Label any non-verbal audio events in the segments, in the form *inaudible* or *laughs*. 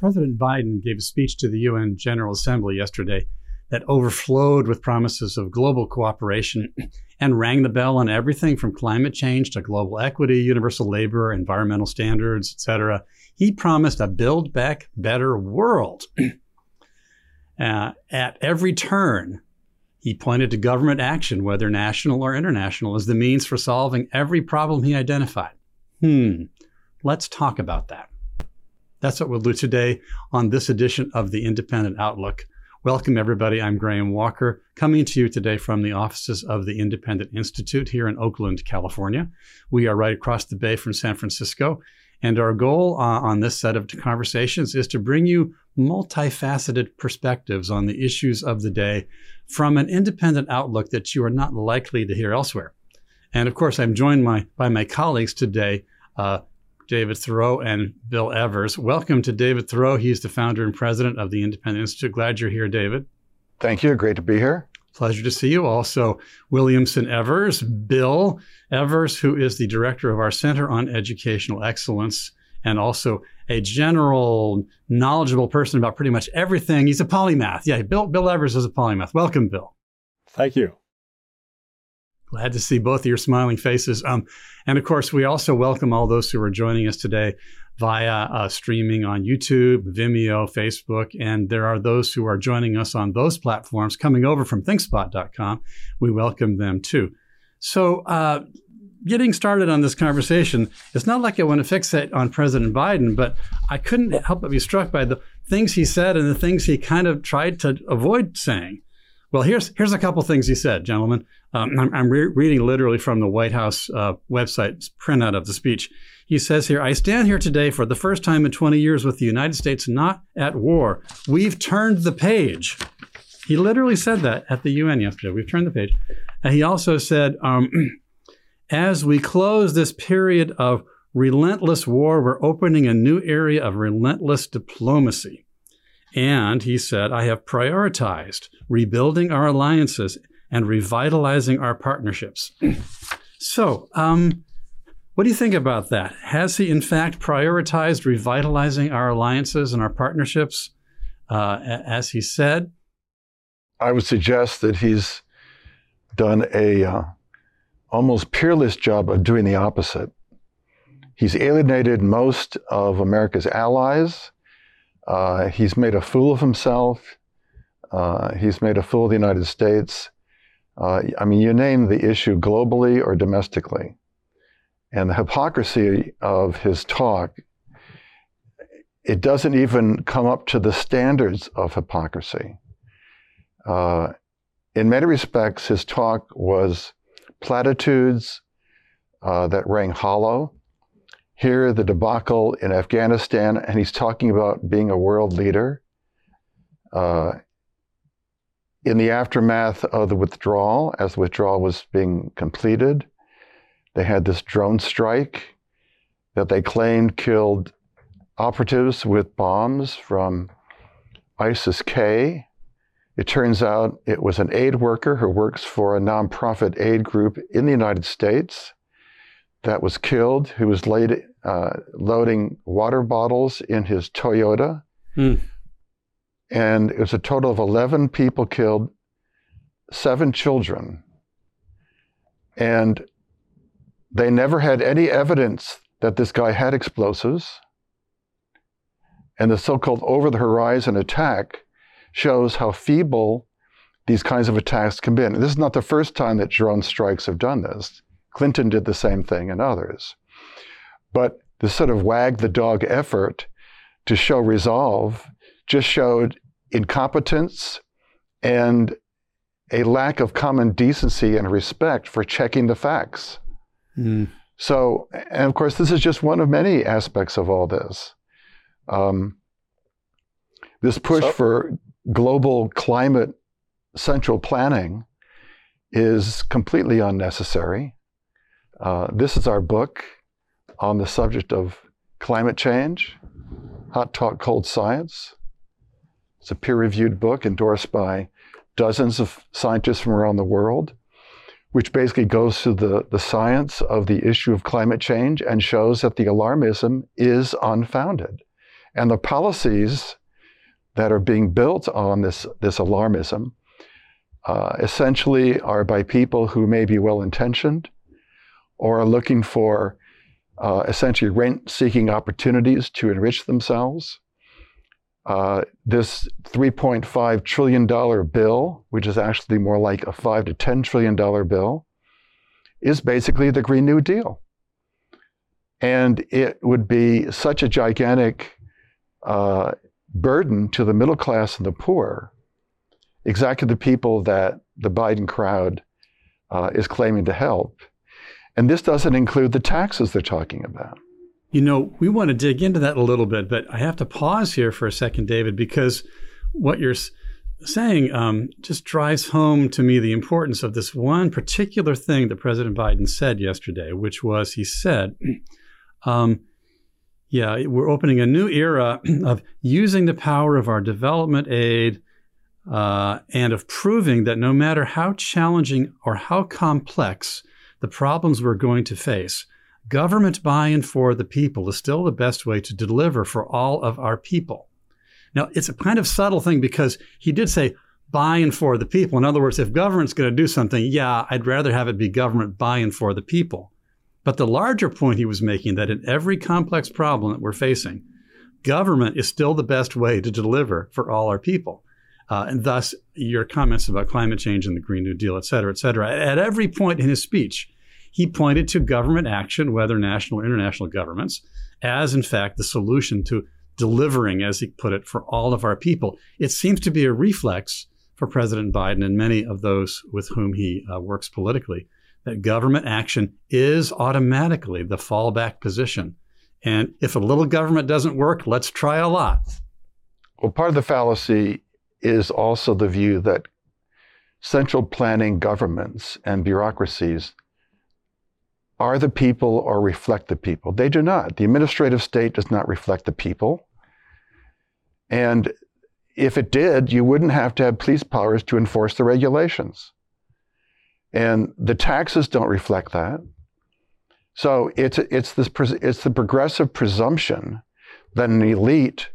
President Biden gave a speech to the UN General Assembly yesterday that overflowed with promises of global cooperation and rang the bell on everything from climate change to global equity, universal labor, environmental standards, etc. He promised a build back better world. *clears throat* uh, at every turn, he pointed to government action, whether national or international, as the means for solving every problem he identified. Hmm, let's talk about that. That's what we'll do today on this edition of the Independent Outlook. Welcome, everybody. I'm Graham Walker, coming to you today from the offices of the Independent Institute here in Oakland, California. We are right across the bay from San Francisco. And our goal uh, on this set of conversations is to bring you multifaceted perspectives on the issues of the day from an independent outlook that you are not likely to hear elsewhere. And of course, I'm joined my, by my colleagues today, uh, David Theroux and Bill Evers. Welcome to David Theroux. He's the founder and president of the Independent Institute. Glad you're here, David. Thank you. Great to be here. Pleasure to see you. Also, Williamson Evers, Bill Evers, who is the director of our Center on Educational Excellence and also a general knowledgeable person about pretty much everything. He's a polymath. Yeah, Bill, Bill Evers is a polymath. Welcome, Bill. Thank you. Glad to see both of your smiling faces. Um, and of course, we also welcome all those who are joining us today via uh, streaming on YouTube, Vimeo, Facebook, and there are those who are joining us on those platforms coming over from thinkspot.com. We welcome them too. So, uh, getting started on this conversation, it's not like I want to fixate on President Biden, but I couldn't help but be struck by the things he said and the things he kind of tried to avoid saying. Well, here's here's a couple things he said, gentlemen. Um, I'm, I'm re- reading literally from the White House uh, website printout of the speech. He says here, "I stand here today for the first time in 20 years with the United States not at war. We've turned the page." He literally said that at the UN yesterday. We've turned the page. And he also said, um, *clears throat* "As we close this period of relentless war, we're opening a new area of relentless diplomacy." And he said, I have prioritized rebuilding our alliances and revitalizing our partnerships. *clears throat* so, um, what do you think about that? Has he, in fact, prioritized revitalizing our alliances and our partnerships, uh, as he said? I would suggest that he's done a uh, almost peerless job of doing the opposite. He's alienated most of America's allies uh, he's made a fool of himself. Uh, he's made a fool of the United States. Uh, I mean, you name the issue globally or domestically. And the hypocrisy of his talk, it doesn't even come up to the standards of hypocrisy. Uh, in many respects, his talk was platitudes uh, that rang hollow here the debacle in Afghanistan, and he's talking about being a world leader. Uh, in the aftermath of the withdrawal, as the withdrawal was being completed, they had this drone strike that they claimed killed operatives with bombs from ISIS K. It turns out it was an aid worker who works for a nonprofit aid group in the United States that was killed, who was laid uh, loading water bottles in his Toyota. Mm. And it was a total of 11 people killed, seven children. And they never had any evidence that this guy had explosives. And the so called over the horizon attack shows how feeble these kinds of attacks can be. And this is not the first time that drone strikes have done this. Clinton did the same thing and others. But the sort of wag the dog effort to show resolve just showed incompetence and a lack of common decency and respect for checking the facts. Mm. So, and of course, this is just one of many aspects of all this. Um, this push so, for global climate central planning is completely unnecessary. Uh, this is our book on the subject of climate change, Hot Talk Cold Science. It's a peer reviewed book endorsed by dozens of scientists from around the world, which basically goes through the, the science of the issue of climate change and shows that the alarmism is unfounded. And the policies that are being built on this, this alarmism uh, essentially are by people who may be well intentioned or are looking for uh, essentially rent seeking opportunities to enrich themselves. Uh, this $3.5 trillion bill, which is actually more like a 5 to $10 trillion bill, is basically the Green New Deal. And it would be such a gigantic uh, burden to the middle class and the poor, exactly the people that the Biden crowd uh, is claiming to help. And this doesn't include the taxes they're talking about. You know, we want to dig into that a little bit, but I have to pause here for a second, David, because what you're saying um, just drives home to me the importance of this one particular thing that President Biden said yesterday, which was he said, *clears throat* um, yeah, we're opening a new era *clears throat* of using the power of our development aid uh, and of proving that no matter how challenging or how complex the problems we're going to face, government buy in for the people is still the best way to deliver for all of our people. Now, it's a kind of subtle thing because he did say buy in for the people. In other words, if government's going to do something, yeah, I'd rather have it be government buy in for the people. But the larger point he was making that in every complex problem that we're facing, government is still the best way to deliver for all our people. Uh, and thus, your comments about climate change and the Green New Deal, et cetera, et cetera. At every point in his speech, he pointed to government action, whether national or international governments, as in fact the solution to delivering, as he put it, for all of our people. It seems to be a reflex for President Biden and many of those with whom he uh, works politically that government action is automatically the fallback position. And if a little government doesn't work, let's try a lot. Well, part of the fallacy is also the view that central planning governments and bureaucracies are the people or reflect the people. They do not. The administrative state does not reflect the people. And if it did, you wouldn't have to have police powers to enforce the regulations. And the taxes don't reflect that. So it's, it's, this, it's the progressive presumption that an elite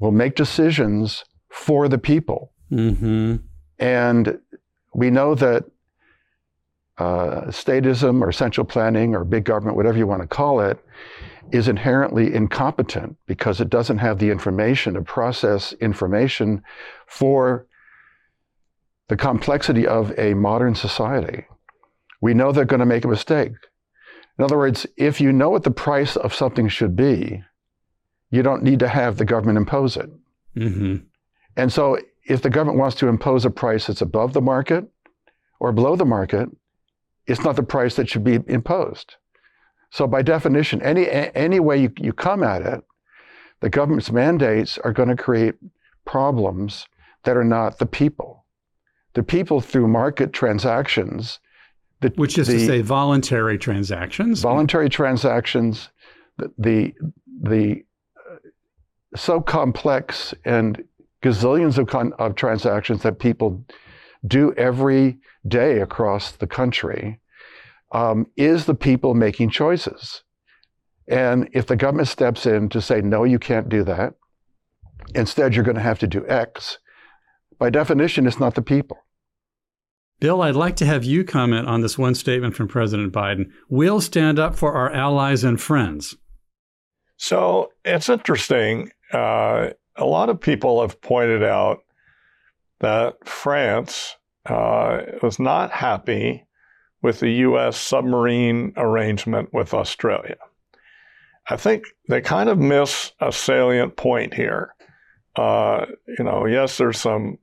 will make decisions for the people. Mm-hmm. And we know that uh, statism or central planning or big government, whatever you want to call it, is inherently incompetent because it doesn't have the information to process information for the complexity of a modern society. We know they're going to make a mistake. In other words, if you know what the price of something should be, you don't need to have the government impose it. Mm-hmm. And so, if the government wants to impose a price that's above the market or below the market, it's not the price that should be imposed. So, by definition, any, any way you, you come at it, the government's mandates are going to create problems that are not the people. The people, through market transactions, the, Which is the, to say, voluntary transactions. Voluntary transactions, the, the, the uh, so complex and gazillions of, con- of transactions that people do every day across the country um, is the people making choices. And if the government steps in to say, no, you can't do that, instead you're going to have to do X, by definition, it's not the people. Bill, I'd like to have you comment on this one statement from President Biden. We'll stand up for our allies and friends. So it's interesting. Uh, a lot of people have pointed out that France uh, was not happy with the U.S. submarine arrangement with Australia. I think they kind of miss a salient point here. Uh, you know, yes, there's some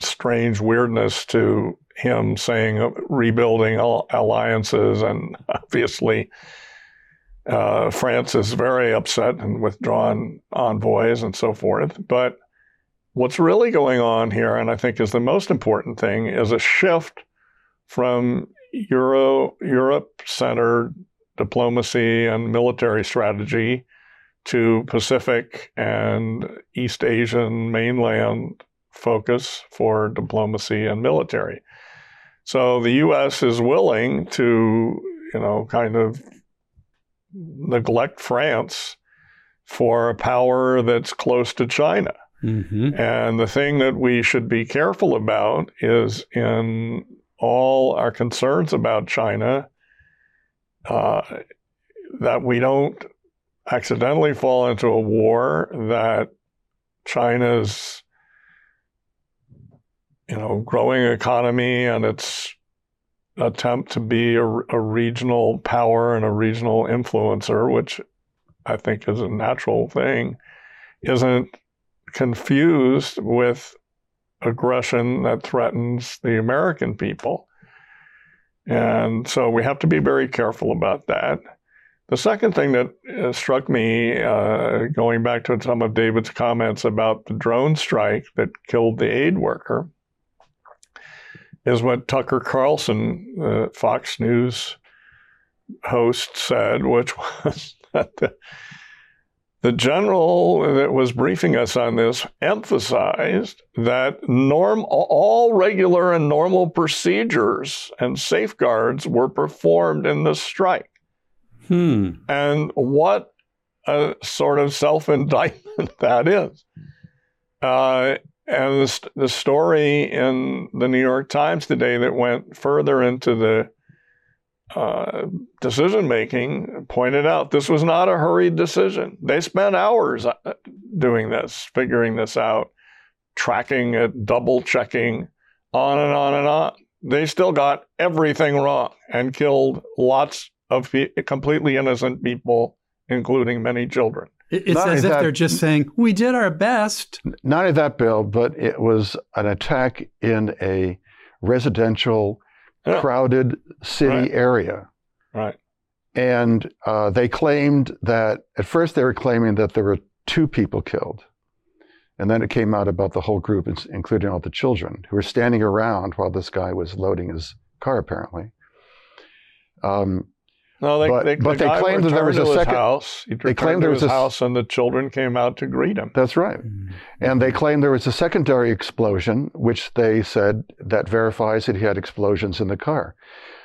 strange weirdness to him saying rebuilding alliances, and *laughs* obviously uh, France is very upset and withdrawn envoys and so forth. But what's really going on here, and I think is the most important thing, is a shift from Euro Europe centered diplomacy and military strategy to Pacific and East Asian mainland focus for diplomacy and military. So the U.S. is willing to, you know, kind of neglect France for a power that's close to China. Mm-hmm. And the thing that we should be careful about is in all our concerns about China, uh, that we don't accidentally fall into a war that China's you know growing economy and its attempt to be a, a, regional power and a regional influencer, which I think is a natural thing, isn't confused with aggression that threatens the American people. And so we have to be very careful about that. The second thing that uh, struck me, uh, going back to some of David's comments about the drone strike that killed the aid worker, is what Tucker Carlson, the Fox News host, said, which *laughs* was that the, the general that was briefing us on this emphasized that norm, all regular and normal procedures and safeguards were performed in the strike. Hmm. And what a sort of self indictment *laughs* that is. Uh, and the, the story in the New York Times today that went further into the uh, decision making pointed out this was not a hurried decision. They spent hours uh, doing this, figuring this out, tracking it, double checking, on and on and on. They still got everything wrong and killed lots of completely innocent people, including many children. It's not as if that, they're just saying, we did our best. Not only that, Bill, but it was an attack in a residential, yeah. crowded city right. area. Right. And uh, they claimed that, at first, they were claiming that there were two people killed. And then it came out about the whole group, including all the children, who were standing around while this guy was loading his car, apparently. Um, no, they, but they, but they claimed that there was a second house. He they claimed there was a house, and the children came out to greet him. That's right, mm-hmm. and they claimed there was a secondary explosion, which they said that verifies that he had explosions in the car.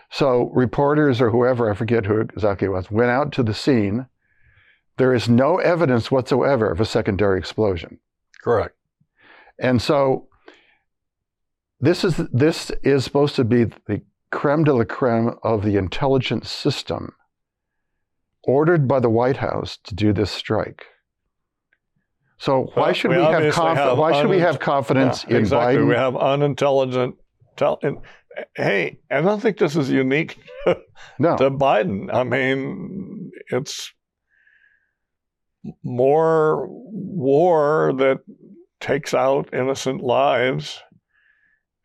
So reporters or whoever, I forget who exactly it was, went out to the scene. There is no evidence whatsoever of a secondary explosion. Correct. And so this is this is supposed to be the creme de la creme of the intelligence system ordered by the White House to do this strike. So why well, should we, we have, have why should we have confidence yeah, in exactly. Biden? We have unintelligent. Hey, I don't think this is unique no. to Biden. I mean, it's more war that takes out innocent lives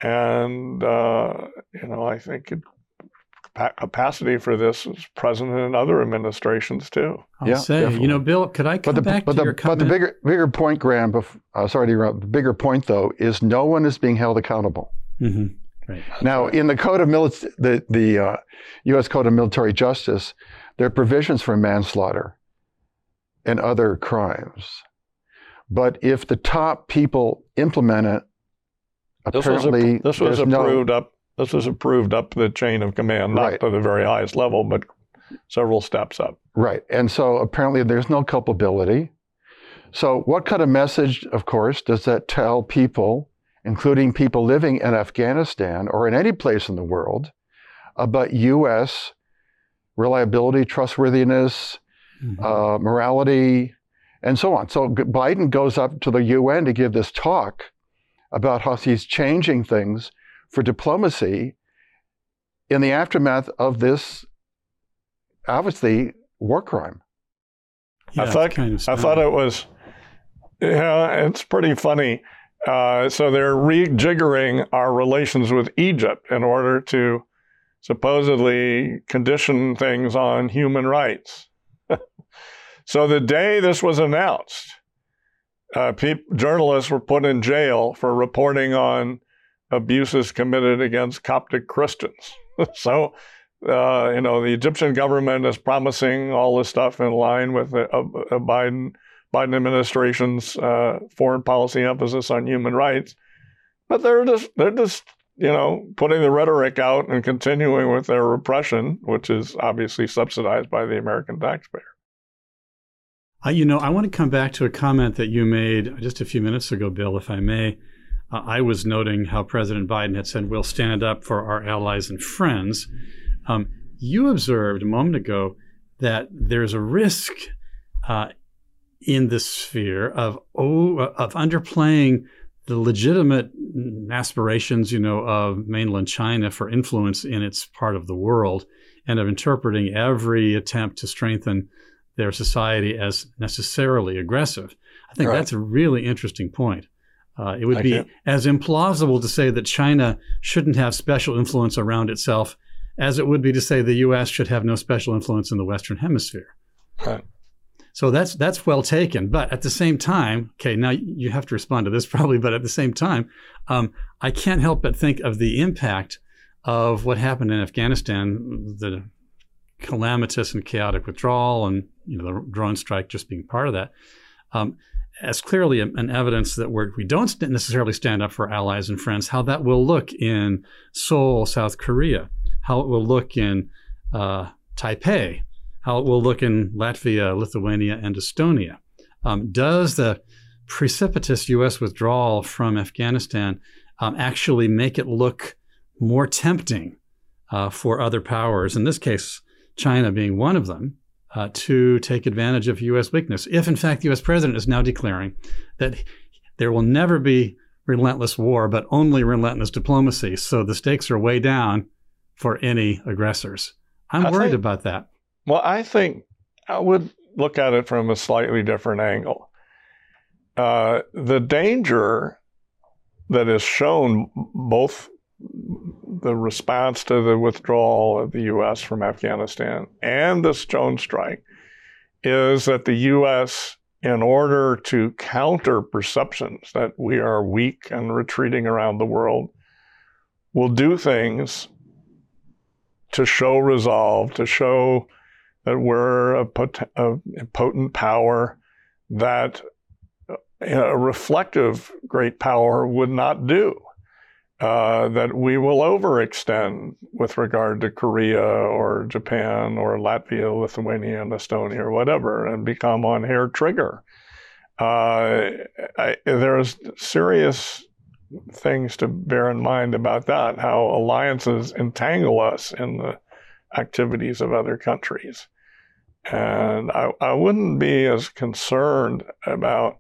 and, uh, you know, I think it, capacity for this is present in other administrations too. I'll yeah, say, definitely. you know, Bill, could I come but the, back but to the, your comment? But the bigger, bigger point, Graham, bef- uh, sorry to interrupt, the bigger point though is no one is being held accountable. Mm-hmm. Right. Now, in the code of mili- the, the uh, U.S. Code of Military Justice, there are provisions for manslaughter and other crimes. But if the top people implement it apparently this was, a, this was approved no, up this was approved up the chain of command, not right. to the very highest level, but several steps up. Right. And so apparently there's no culpability. So what kind of message, of course, does that tell people, including people living in Afghanistan or in any place in the world, about U.S. reliability, trustworthiness, mm-hmm. uh, morality, and so on? So Biden goes up to the UN to give this talk about how he's changing things for diplomacy in the aftermath of this obviously war crime. Yeah, I thought kind of I thought it was yeah, it's pretty funny. Uh, so they're rejiggering our relations with Egypt in order to supposedly condition things on human rights. *laughs* so the day this was announced, uh, journalists were put in jail for reporting on abuses committed against Coptic Christians. *laughs* so, uh, you know, the Egyptian government is promising all this stuff in line with the uh, Biden Biden administration's uh, foreign policy emphasis on human rights, but they're just they're just you know putting the rhetoric out and continuing with their repression, which is obviously subsidized by the American taxpayer. Uh, you know, I want to come back to a comment that you made just a few minutes ago, Bill, if I may. Uh, I was noting how President Biden had said, we'll stand up for our allies and friends. Um, you observed a moment ago that there's a risk uh, in this sphere of oh, of underplaying the legitimate aspirations, you know, of mainland China for influence in its part of the world, and of interpreting every attempt to strengthen their society as necessarily aggressive. I think right. that's a really interesting point. Uh, it would Thank be you. as implausible to say that China shouldn't have special influence around itself as it would be to say the U.S. should have no special influence in the Western Hemisphere. Right. So that's that's well taken. But at the same time, okay, now you have to respond to this *laughs* probably. But at the same time, um, I can't help but think of the impact of what happened in Afghanistan, the calamitous and chaotic withdrawal, and you know the drone strike just being part of that, um, as clearly an evidence that we're, we do not necessarily stand up for allies and friends. How that will look in Seoul, South Korea, how it will look in uh, Taipei, how it will look in Latvia, Lithuania, and Estonia. Um, does the precipitous U.S. withdrawal from Afghanistan um, actually make it look more tempting uh, for other powers, in this case, China being one of them, uh, to take advantage of U.S. weakness? If, in fact, the U.S. president is now declaring that there will never be relentless war, but only relentless diplomacy, so the stakes are way down for any aggressors. I'm I worried think, about that. Well, I think I would look at it from a slightly different angle. Uh, the danger that is shown both the response to the withdrawal of the U.S. from Afghanistan and the drone strike is that the U.S., in order to counter perceptions that we are weak and retreating around the world, will do things to show resolve, to show that we're a, pot- a potent power that uh, a reflective great power would not do. Uh, that we will overextend with regard to Korea or Japan or Latvia, Lithuania, and Estonia or whatever, and become on hair trigger. Uh, I, there's serious things to bear in mind about that, how alliances entangle us in the activities of other countries. And I, I wouldn't be as concerned about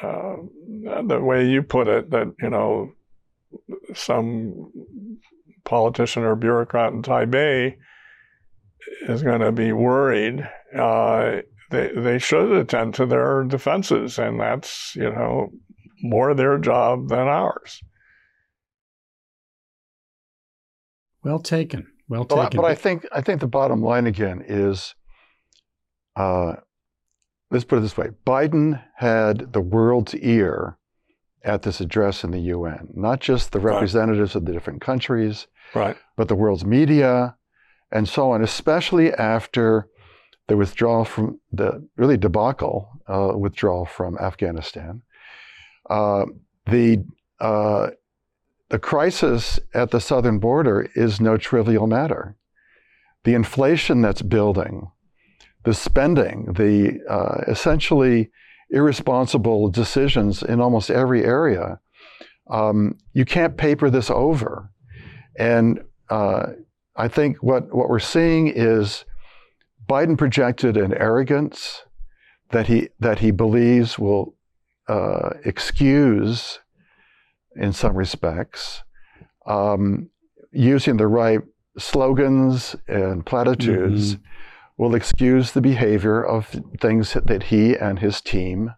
uh, the way you put it that, you know, some politician or bureaucrat in Taipei is going to be worried. Uh, they, they should attend to their defenses, and that's, you know, more their job than ours. Well taken. Well taken. But, but I think I think the bottom line again is uh, let's put it this way Biden had the world's ear at this address in the UN, not just the representatives right. of the different countries, right. but the world's media and so on, especially after the withdrawal from the really debacle uh, withdrawal from Afghanistan. Uh, the uh, the crisis at the southern border is no trivial matter. The inflation that's building, the spending, the uh, essentially irresponsible decisions in almost every area. Um, you can't paper this over. And uh, I think what, what we're seeing is Biden projected an arrogance that he, that he believes will uh, excuse, in some respects, um, using the right slogans and platitudes. Mm-hmm will excuse the behavior of things that he and his team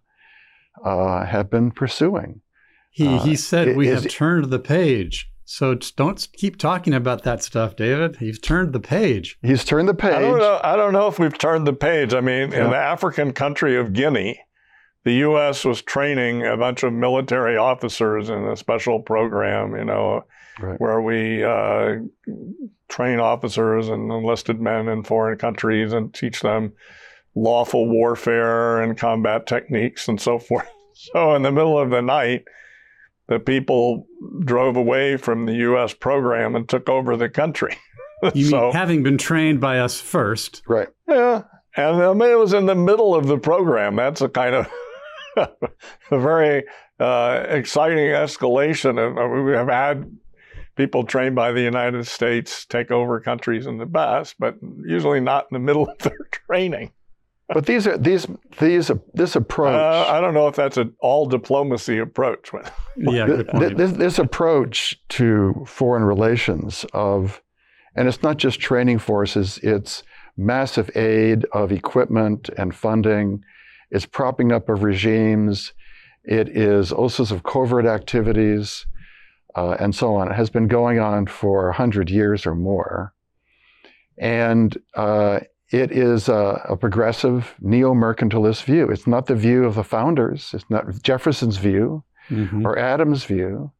uh, have been pursuing. He, uh, he said, We have turned the page. So don't keep talking about that stuff, David. He's turned the page. He's turned the page. I don't know, I don't know if we've turned the page. I mean, yeah. in the African country of Guinea, the U.S. was training a bunch of military officers in a special program, you know, right. where we uh, train officers and enlisted men in foreign countries and teach them lawful warfare and combat techniques and so *laughs* forth. So, in the middle of the night, the people drove away from the U.S. program and took over the country. *laughs* You so, mean having been trained by us first? Right. Yeah. And I mean, it was in the middle of the program. That's a kind of *laughs* a very uh, exciting escalation. And we have had people trained by the United States take over countries in the past, but usually not in the middle *laughs* of their training. But these are these these this approach. Uh, I don't know if that's an all diplomacy approach. *laughs* yeah, this, this approach to foreign relations of, and it's not just training forces. It's massive aid of equipment and funding. It's propping up of regimes. It is all sorts of covert activities uh, and so on. It has been going on for 100 years or more. And uh, it is a, a progressive neo mercantilist view. It's not the view of the founders, it's not Jefferson's view mm-hmm. or Adams' view,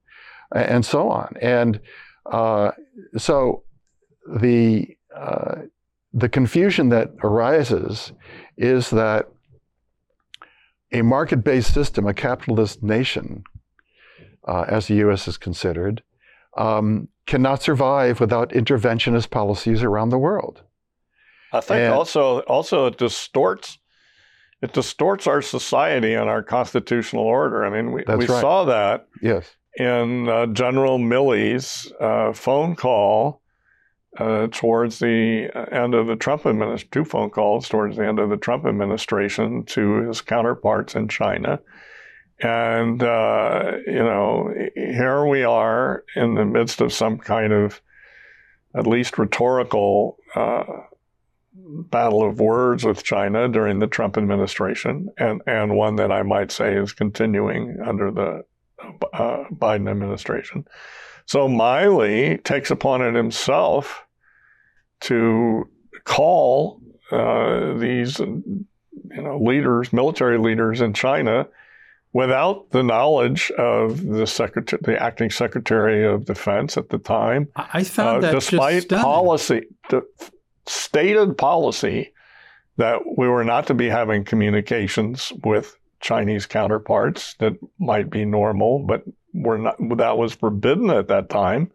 and so on. And uh, so the, uh, the confusion that arises is that a market based system, a capitalist nation, uh, as the US is considered, um, cannot survive without interventionist policies around the world. I think and, also also it distorts it distorts our society and our constitutional order. I mean, we, we right. saw that yes. in uh, General Milley's uh, phone call uh, towards the end of the Trump administration, two phone calls towards the end of the Trump administration to his counterparts in China, and, uh, you know, here we are in the midst of some kind of at least rhetorical uh, battle of words with China during the Trump administration, and, and one that I might say is continuing under the uh, Biden administration. So Milley takes upon it himself to call uh, these, you know, leaders, military leaders in China, without the knowledge of the secretary, the acting secretary of defense at the time. I found uh, that despite policy, the stated policy that we were not to be having communications with Chinese counterparts that might be normal, but were not, that was forbidden at that time.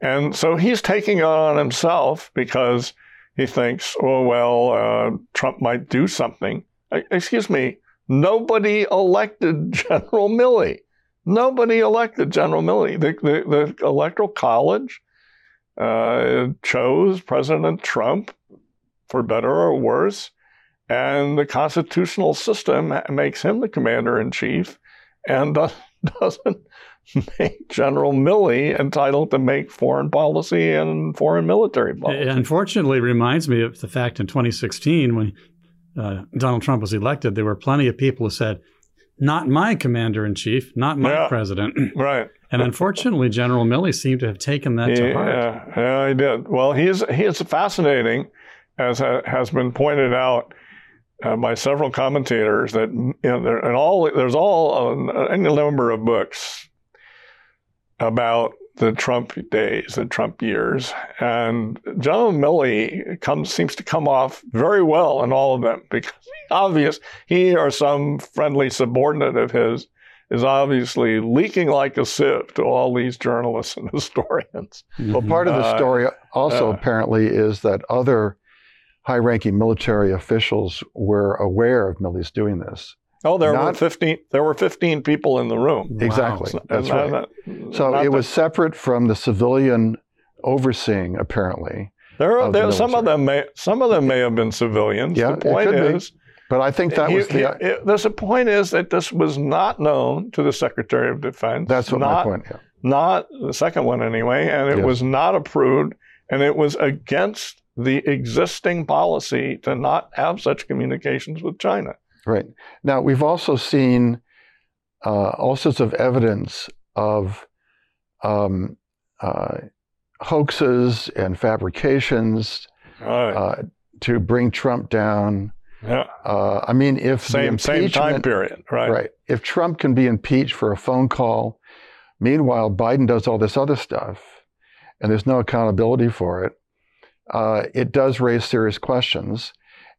And so he's taking it on himself because he thinks, oh, well, uh, Trump might do something. Excuse me, Nobody elected *laughs* General Milley. Nobody elected General Milley. The, the, the Electoral College uh, chose President Trump, for better or worse, and the constitutional system makes him the commander in chief and *laughs* doesn't make General Milley entitled to make foreign policy and foreign military policy. It unfortunately reminds me of the fact in 2016 when uh, Donald Trump was elected, there were plenty of people who said, not my commander in chief, not my yeah, president. *clears throat* Right. And unfortunately, General Milley seemed to have taken that to heart. Yeah, yeah, he did. Well, he is, he is fascinating, as has been pointed out uh, by several commentators, that you know, there, and all, there's all uh, any number of books about the Trump days, the Trump years. And General Milley comes seems to come off very well in all of them because obvious he or some friendly subordinate of his is obviously leaking like a sieve to all these journalists and *laughs* historians. Well, part of the uh, story also uh, apparently is that other high-ranking military officials were aware of Milley's doing this. Oh, there not, were fifteen. There were fifteen people in the room. Exactly. Wow. That's right. Not, so it was separate from the civilian overseeing. Apparently, there, are, there the some of them may some of them may have been civilians. Yeah, the point is, be. but I think that he, was the. He, it, the point is that this was not known to the Secretary of Defense. That's what not, my point. Yeah. Not the second one anyway, and it yes. was not approved, and it was against the existing policy to not have such communications with China. Right. Now, we've also seen uh, all sorts of evidence of um, uh, hoaxes and fabrications right. uh, to bring Trump down. Yeah. Uh, I mean, if same same time period, right? Right. If Trump can be impeached for a phone call, meanwhile Biden does all this other stuff, and there's no accountability for it, uh, it does raise serious questions,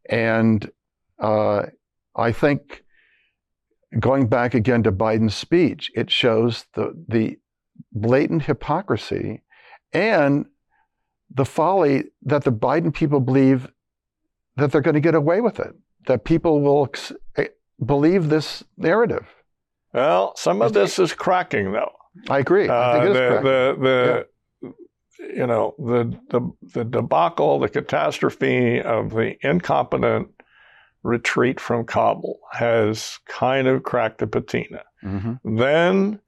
and uh, I think going back again to Biden's speech, it shows the, the blatant hypocrisy and the folly that the Biden people believe that they're going to get away with it, that people will ex- eh, believe this narrative. Well, some of this is cracking, though. I agree. I Uh, think it is the, cracking. the, the, you know, the, the, the debacle, the catastrophe of the incompetent retreat from Kabul has kind of cracked the patina. Mhm. Then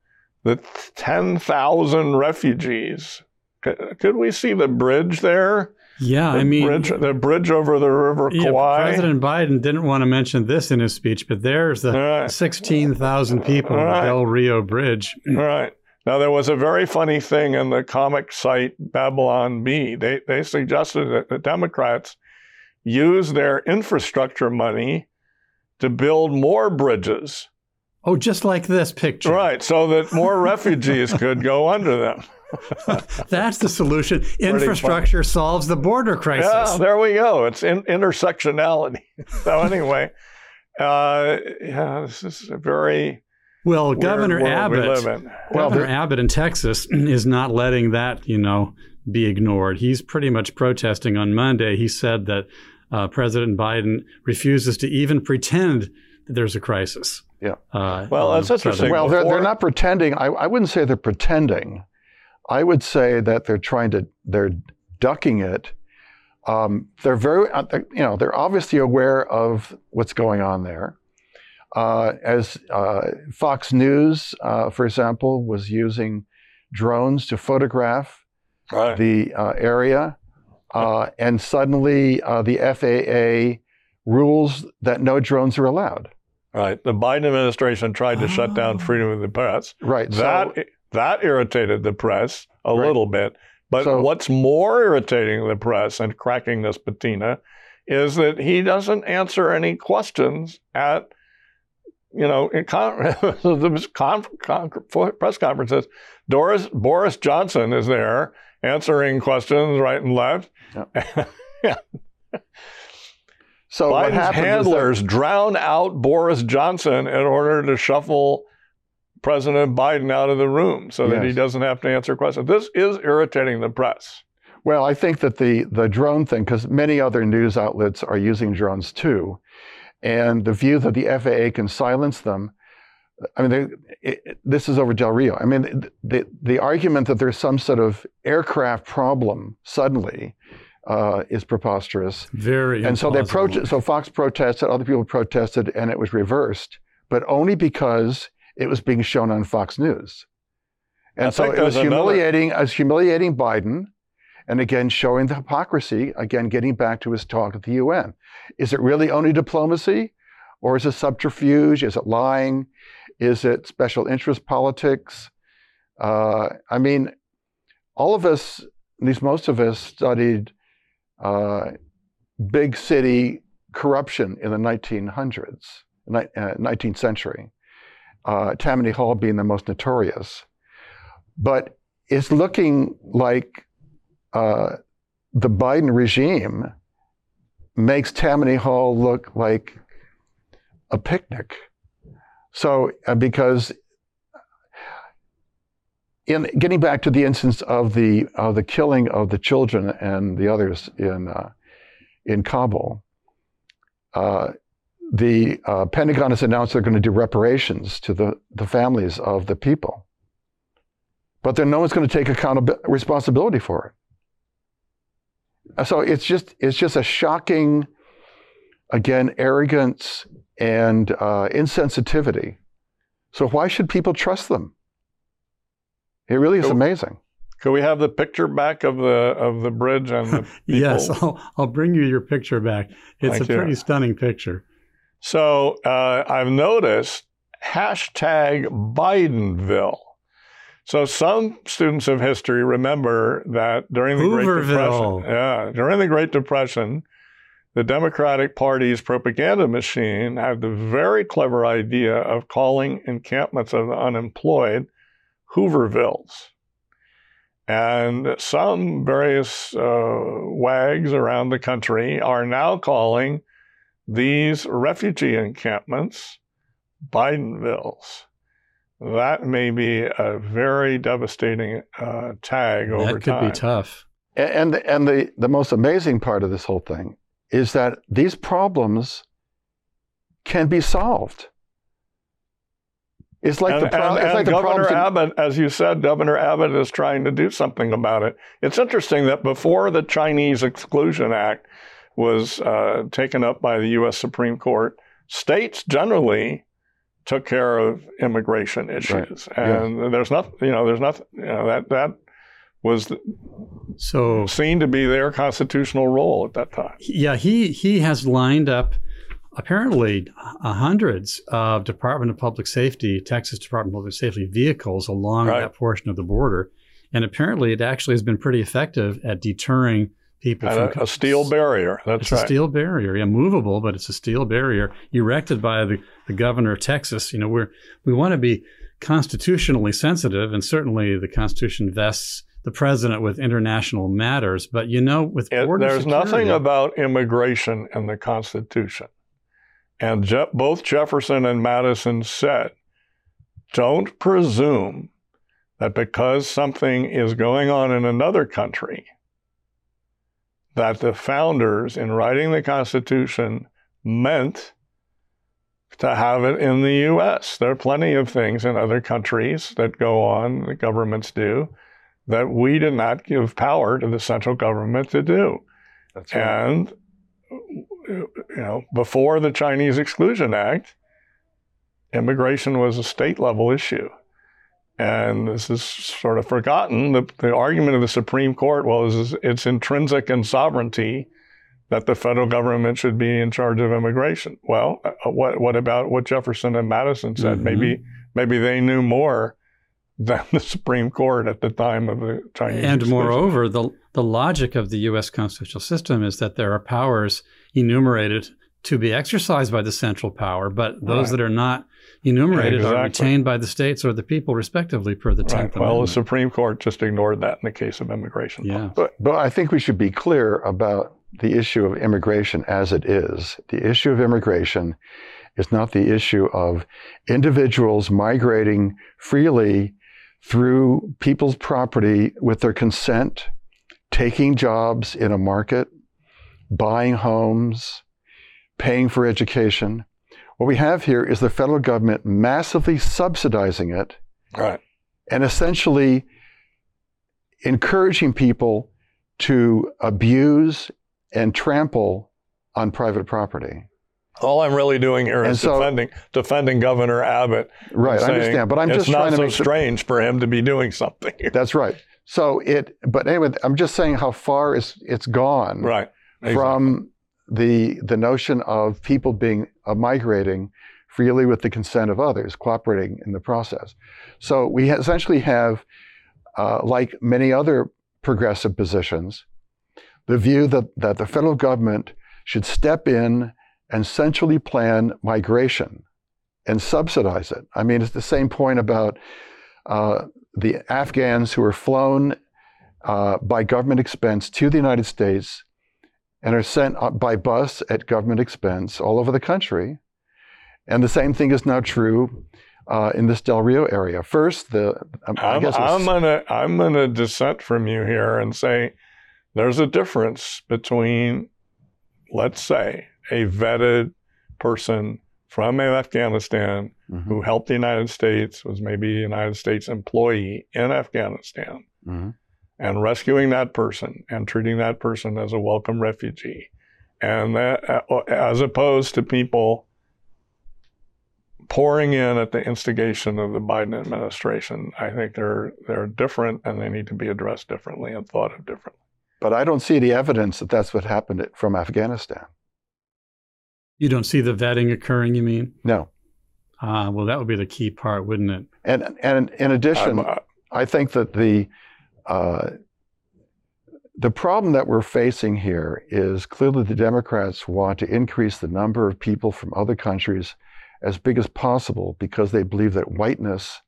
the 10,000 refugees. Could we see the bridge there? Yeah, The I mean, bridge, the bridge over the River yeah. President Biden didn't want to mention this in his speech, but there's the right. 16,000 people on right. the Del Rio Bridge. All right. Now there was a very funny thing in the comic site Babylon Bee. They they suggested that the Democrats use their infrastructure money to build more bridges. Oh, just like this picture. Right, so that more *laughs* refugees could go under them. *laughs* That's the solution. Infrastructure solves the border crisis. Yeah, there we go. It's in, intersectionality. *laughs* so anyway, uh, yeah, this is a very well, Governor world we Abbott. Well, Governor the- Abbott in Texas *clears throat* is not letting that, you know, be ignored. He's pretty much protesting on Monday. He said that uh, President Biden refuses to even pretend that there's a crisis. Yeah. Uh, Well, that's interesting. Well, they're, they're not pretending. I, I wouldn't say they're pretending. I would say that they're trying to, they're ducking it. Um, they're very, uh, they're- you know, they're obviously aware of what's going on there. Uh, as uh, Fox News, uh, for example, was using drones to photograph Right. the uh, area, uh, and suddenly uh, the FAA rules that no drones are allowed. Right. The Biden administration tried to shut down Oh. freedom of the press. Right. so- That that irritated the press a Right. little bit. But So- what's more irritating the press and cracking this patina is that he doesn't answer any questions at you know in con- *laughs* the con- con- press conferences. Doris Boris Johnson is there answering questions right and left. *laughs* so Biden's was that- handlers drown out Boris Johnson in order to shuffle President Biden out of the room so that he doesn't have to answer questions. This is irritating the press. Well, I think that the the drone thing, because many other news outlets are using drones too, and the view that the FAA can silence them. I mean, they, it, it- this is over Del Rio. I mean, the the argument that there's some sort of aircraft problem suddenly uh, is preposterous. Very And so they implausible. pro- so Fox protested, other people protested, and it was reversed, but only because it was being shown on Fox News. I And so it was there's another- humiliating, it was humiliating Biden, and again showing the hypocrisy, again getting back to his talk at the UN. Is it really only diplomacy? Or is it subterfuge? Is it lying? Is it special interest politics? Uh, I mean, all of us, at least most of us, studied uh, big city corruption in the 1900s, ni- uh, 19th century. Uh, Tammany Hall being the most notorious. But it's looking like uh, the Biden regime makes Tammany Hall look like a picnic. So, uh, because in getting back to the instance of the of the killing of the children and the others in uh, in Kabul, uh, the uh, Pentagon has announced they're going to do reparations to the the families of the people, but then no one's going to take accountability responsibility for it. So it's just it's just a shocking, again, arrogance and uh, insensitivity. So why should people trust them? It really is Cool. amazing. Could we have the picture back of the of the bridge and the *laughs* people? Yes, I'll, I'll bring you your picture back. It's Thank a you. pretty stunning picture. So uh, I've noticed hashtag Bidenville. So some students of history remember that during the Great Depression, yeah, during the Great Depression, the Democratic Party's propaganda machine had the very clever idea of calling encampments of the unemployed Hoovervilles. And some various uh, wags around the country are now calling these refugee encampments Bidenvilles. That may be a very devastating uh, tag over time. that could time. be tough. And and the, and the, the most amazing part of this whole thing is that these problems can be solved. It's like and, the, pro- and, it's like the Governor Abbott, as you said, Governor Abbott is trying to do something about it. It's interesting that before the Chinese Exclusion Act was uh, taken up by the U.S. Supreme Court, states generally took care of immigration issues, and there's nothing, you know, there's nothing, you know, that that was So seen to be their constitutional role at that time. yeah, he he has lined up apparently uh, hundreds of Department of Public Safety, Texas Department of Public Safety vehicles along Right. that portion of the border, and apparently it actually has been pretty effective at deterring people And from a, a steel barrier. That's It's right. a steel barrier, yeah, movable, but it's a steel barrier erected by the, the governor of Texas. You know, we're we want to be constitutionally sensitive, and certainly the Constitution vests the president with international matters. But you know, with It- there's security, nothing about immigration in the Constitution. And Je- both Jefferson and Madison said, don't presume that because something is going on in another country, that the founders, in writing the Constitution, meant to have it in the U.S. There are plenty of things in other countries that go on, the governments do, that we did not give power to the central government to do. Right. And you know, before the Chinese Exclusion Act, immigration was a state level issue. And this is sort of forgotten. The, the argument of the Supreme Court was it's intrinsic in sovereignty that the federal government should be in charge of immigration. Well, uh, what, what about what Jefferson and Madison said? Mhm. Maybe maybe they knew more than the Supreme Court at the time of the Chinese. and Exclusion. moreover, the the logic of the U.S. constitutional system is that there are powers enumerated to be exercised by the central power, but those Right. that are not enumerated are retained by the states or the people, respectively, per the Right. Tenth Well, the Supreme Court just ignored that in the case of immigration. Yeah. But, but I think we should be clear about the issue of immigration as it is. The issue of immigration is not the issue of individuals migrating freely through people's property with their consent, taking jobs in a market, buying homes, paying for education. What we have here is the federal government massively subsidizing it Right. and essentially encouraging people to abuse and trample on private property. All I'm really doing here And is so- defending defending Governor Abbott. Right, I understand, but I'm just not trying to so make strange for him to be doing something. here. That's right. So it, but anyway, I'm just saying how far it's it's gone right. Exactly. from the the notion of people being uh, migrating freely with the consent of others, cooperating in the process. So we essentially have, uh, like many other progressive positions, the view that that the federal government should step in and centrally plan migration and subsidize it. I mean, it's the same point about uh, the Afghans who are flown uh, by government expense to the United States and are sent by bus at government expense all over the country. And the same thing is now true uh, in this Del Rio area. First, the um, I I'm, guess I'm gonna I'm gonna dissent from you here and say there's a difference between, let's say, a vetted person from Afghanistan Mhm, who helped the United States, was maybe a United States employee in Afghanistan, mhm. and rescuing that person and treating that person as a welcome refugee, and that, uh, as opposed to people pouring in at the instigation of the Biden administration. I think they're they're different and they need to be addressed differently and thought of differently. But I don't see the evidence that that's what happened from Afghanistan. You don't see the vetting occurring, you mean? No. Ah, well, that would be the key part, wouldn't it? And and in addition, I'm, uh, I think that the uh, the problem that we're facing here is clearly the Democrats want to increase the number of people from other countries as big as possible because they believe that whiteness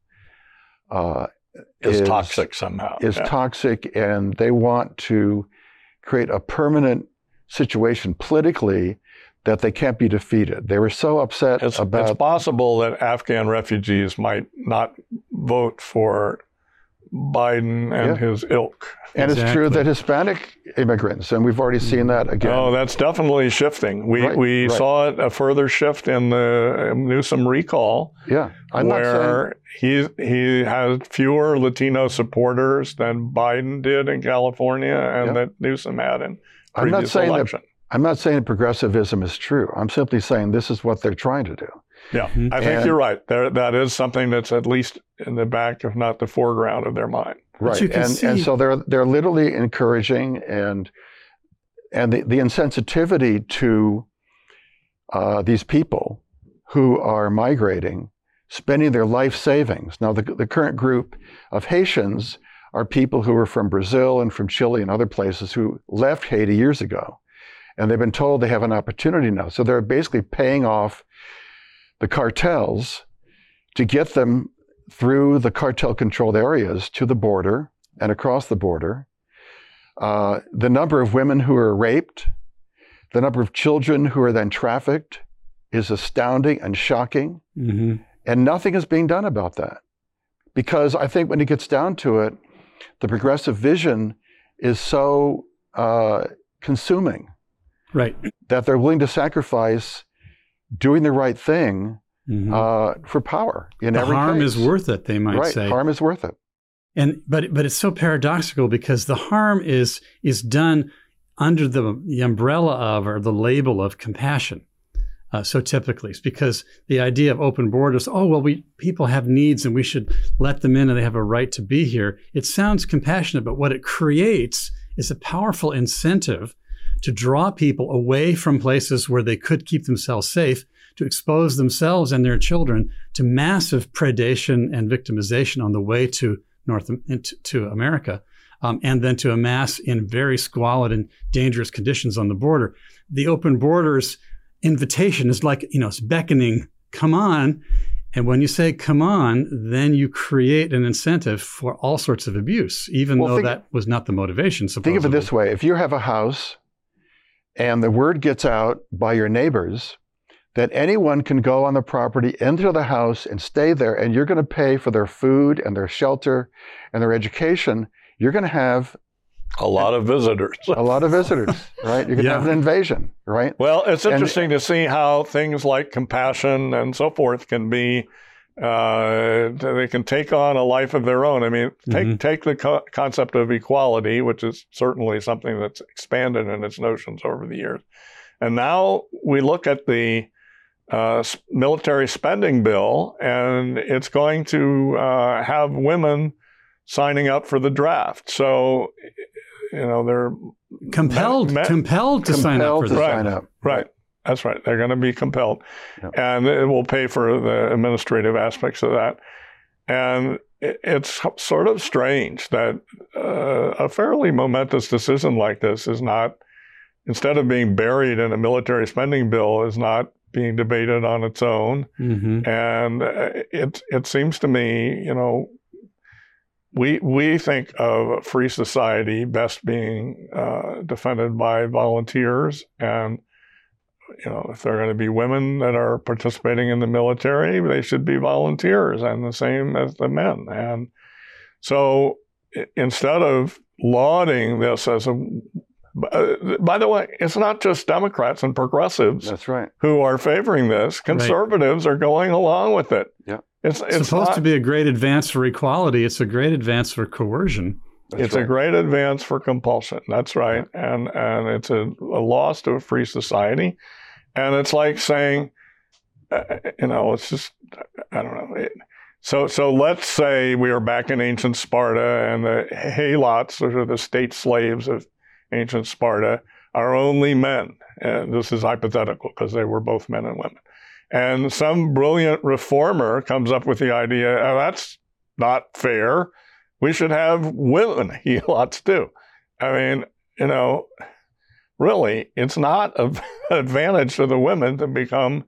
uh, is, is- toxic somehow. is Yeah. toxic, and they want to create a permanent situation politically that they can't be defeated. They were so upset It's, about it's possible that Afghan refugees might not vote for Biden and Yeah. his ilk. And it's true that Hispanic immigrants, and we've already seen that again. Oh, that's definitely shifting. We Right, we right. saw it a further shift in the um, Newsom recall, yeah, I'm not saying where he he has fewer Latino supporters than Biden did in California and Yeah. that Newsom had in I'm not previous saying that election. I'm not saying progressivism is true. I'm simply saying this is what they're trying to do. Yeah, Mhm. I think And- you're right. There, that is something that's at least in the back, if not the foreground of their mind. Right. and see- and so they're they're literally encouraging and and the, the insensitivity to uh, these people who are migrating, spending their life savings. Now, the, the current group of Haitians are people who are from Brazil and from Chile and other places who left Haiti years ago. And they've been told they have an opportunity now. So they're basically paying off the cartels to get them through the cartel controlled areas to the border and across the border. Uh, the number of women who are raped, the number of children who are then trafficked is astounding and shocking. Mhm. And nothing is being done about that. Because I think when it gets down to it, the progressive vision is so uh, consuming Right. that they're willing to sacrifice doing the right thing Mhm. uh, for power in the every harm case. is worth it, they might right. say. Harm is worth it. And but but it's so paradoxical because the harm is is done under the, the umbrella of or the label of compassion. Uh, so typically, it's because the idea of open borders, oh well, we people have needs and we should let them in and they have a right to be here. It sounds compassionate, but what it creates is a powerful incentive to draw people away from places where they could keep themselves safe, to expose themselves and their children to massive predation and victimization on the way to North to America, um, and then to amass in very squalid and dangerous conditions on the border. The open borders invitation is like you know it's beckoning, come on. And when you say come on, then you create an incentive for all sorts of abuse, even Well, though think- that was not the motivation. Supposedly. Think of it this way if you have a house and the word gets out by your neighbors that anyone can go on the property into the house and stay there, and you're going to pay for their food and their shelter and their education, you're going to have A lot of visitors. a lot of visitors, *laughs* right? You're going to Yeah. have an invasion, right? Well, it's And- interesting to see how things like compassion and so forth can be. Uh, they can take on a life of their own. I mean, take Mhm. take the co- concept of equality, which is certainly something that's expanded in its notions over the years, and now we look at the uh, military spending bill, and it's going to uh, have women signing up for the draft. So, you know, they're compelled, Ma- ma- compelled to sign up for to this. Right. sign up. Right. That's right. They're going to be compelled. Yeah. And it will pay for the administrative aspects of that. And it's sort of strange that uh, a fairly momentous decision like this is not, instead of being buried in a military spending bill, is not being debated on its own. Mhm. And uh, it it seems to me, you know, we we think of a free society best being uh, defended by volunteers, and you know, if there are going to be women that are participating in the military, they should be volunteers, and the same as the men. And so, instead of lauding this as a uh, by the way, it's not just Democrats and progressives That's right. who are favoring this. Conservatives are going along with it. Yeah. It's It's it's supposed not, to be a great advance for equality. It's a great advance for coercion. That's it's a great advance for compulsion. That's right. And and it's a, a loss to a free society. And it's like saying, uh, you know, it's just I don't know. It, so so let's say we are back in ancient Sparta and the helots, which are the state slaves of ancient Sparta, are only men. And this is hypothetical because they were both men and women. And some brilliant reformer comes up with the idea, oh, that's not fair. We should have women *laughs* helots too. I mean, you know, really, it's not an *laughs* advantage to the women to become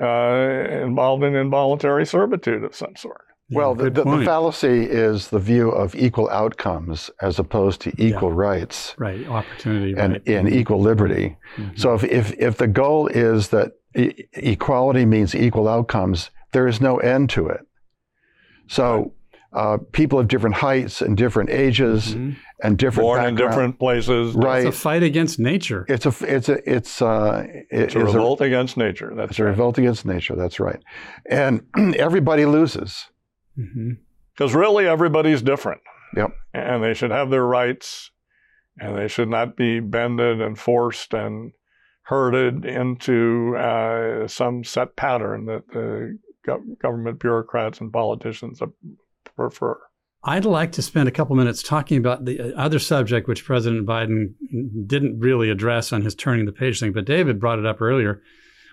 uh, involved in involuntary servitude of some sort. Yeah, Well, the, the, the fallacy is the view of equal outcomes as opposed to equal rights right, opportunity, and, right. and equal liberty. Mhm. So if, if, if the goal is that e- equality means equal outcomes, there is no end to it. So uh, people of different heights and different ages Mhm. and different Born in different places. Right. It's a fight against nature. It's a it's a it's uh it It's a is revolt against nature. That's it's a revolt against nature. That's right, and *clears throat* everybody loses. Mhm. Because really, everybody's different. Yep. And they should have their rights, and they should not be bended and forced and herded into uh, some set pattern that the gov- government bureaucrats and politicians prefer. I'd like to spend a couple minutes talking about the other subject which President Biden didn't really address on his turning the page thing, but David brought it up earlier,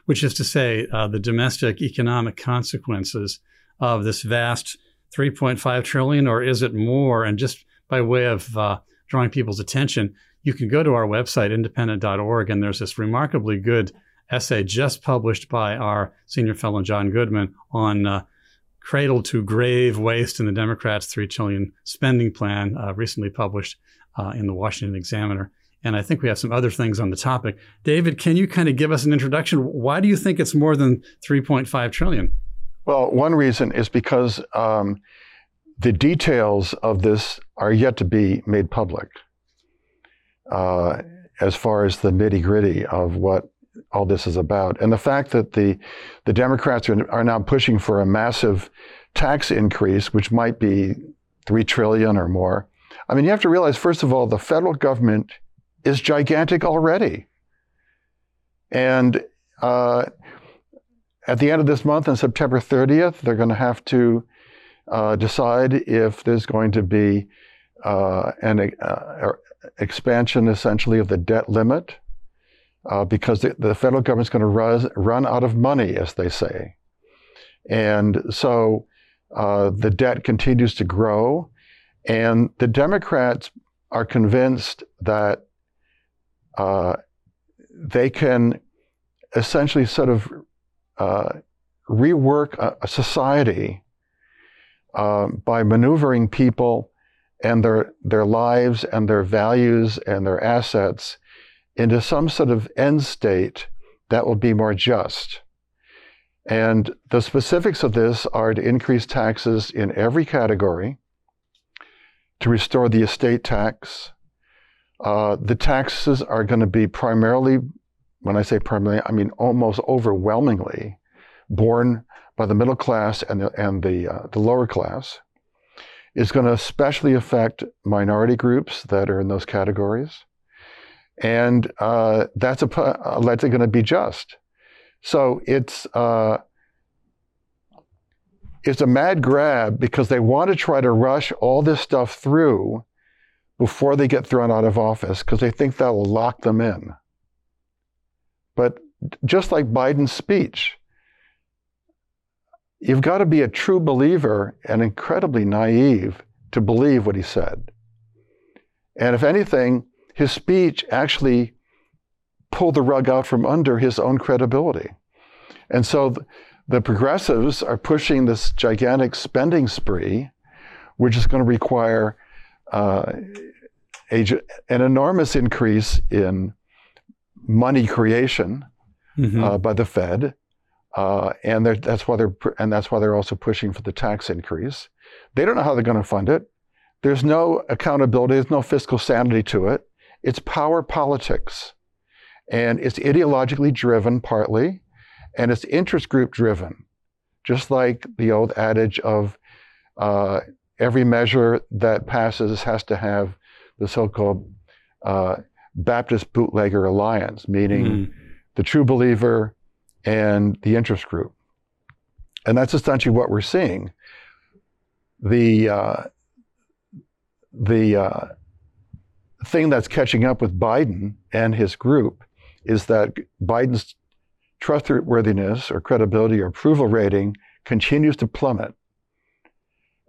which is to say uh, the domestic economic consequences of this vast 3.5 trillion, or is it more? And just by way of uh, drawing people's attention, you can go to our website, independent.org, and there's this remarkably good essay just published by our senior fellow John Goodman on uh, cradle to grave waste in the Democrats' three trillion spending plan, uh, recently published uh, in the Washington Examiner. And I think we have some other things on the topic. David, can you kind of give us an introduction? Why do you think it's more than 3.5 trillion? Well, one reason is because um, the details of this are yet to be made public. Uh, as far as the nitty gritty of what all this is about, and the fact that the the Democrats are, are now pushing for a massive tax increase, which might be three trillion or more. I mean, you have to realize, first of all, the federal government is gigantic already, and uh, at the end of this month, on September 30th, they're going to have to uh, decide if there's going to be uh, an uh, expansion, essentially, of the debt limit, uh, because the, the, federal government's going to run, run out of money, as they say. And so uh, the debt continues to grow, and the Democrats are convinced that uh, they can essentially sort of uh, rework a, a society uh, by maneuvering people and their their lives and their values and their assets into some sort of end state that will be more just. And the specifics of this are to increase taxes in every category, to restore the estate tax. Uh, the taxes are going to be primarily when I say primarily, I mean almost overwhelmingly borne by the middle class and the, and the, uh, the lower class. It's going to especially affect minority groups that are in those categories. And uh, that's a, allegedly going to be just. So it's, uh, it's a mad grab because they want to try to rush all this stuff through before they get thrown out of office because they think that will lock them in. But just like Biden's speech, you've got to be a true believer and incredibly naive to believe what he said. And if anything, his speech actually pulled the rug out from under his own credibility. And so the progressives are pushing this gigantic spending spree, which is going to require uh, a, an enormous increase in money creation Mhm. uh, by the Fed, uh, and that's why they're and that's why they're also pushing for the tax increase. They don't know how they're going to fund it. There's no accountability. There's no fiscal sanity to it. It's power politics, and it's ideologically driven partly, and it's interest group driven, just like the old adage of uh, every measure that passes has to have the so-called uh, Baptist bootlegger alliance, meaning Mhm. the true believer and the interest group. And that's essentially what we're seeing. The, uh, the uh, thing that's catching up with Biden and his group is that Biden's trustworthiness or credibility or approval rating continues to plummet.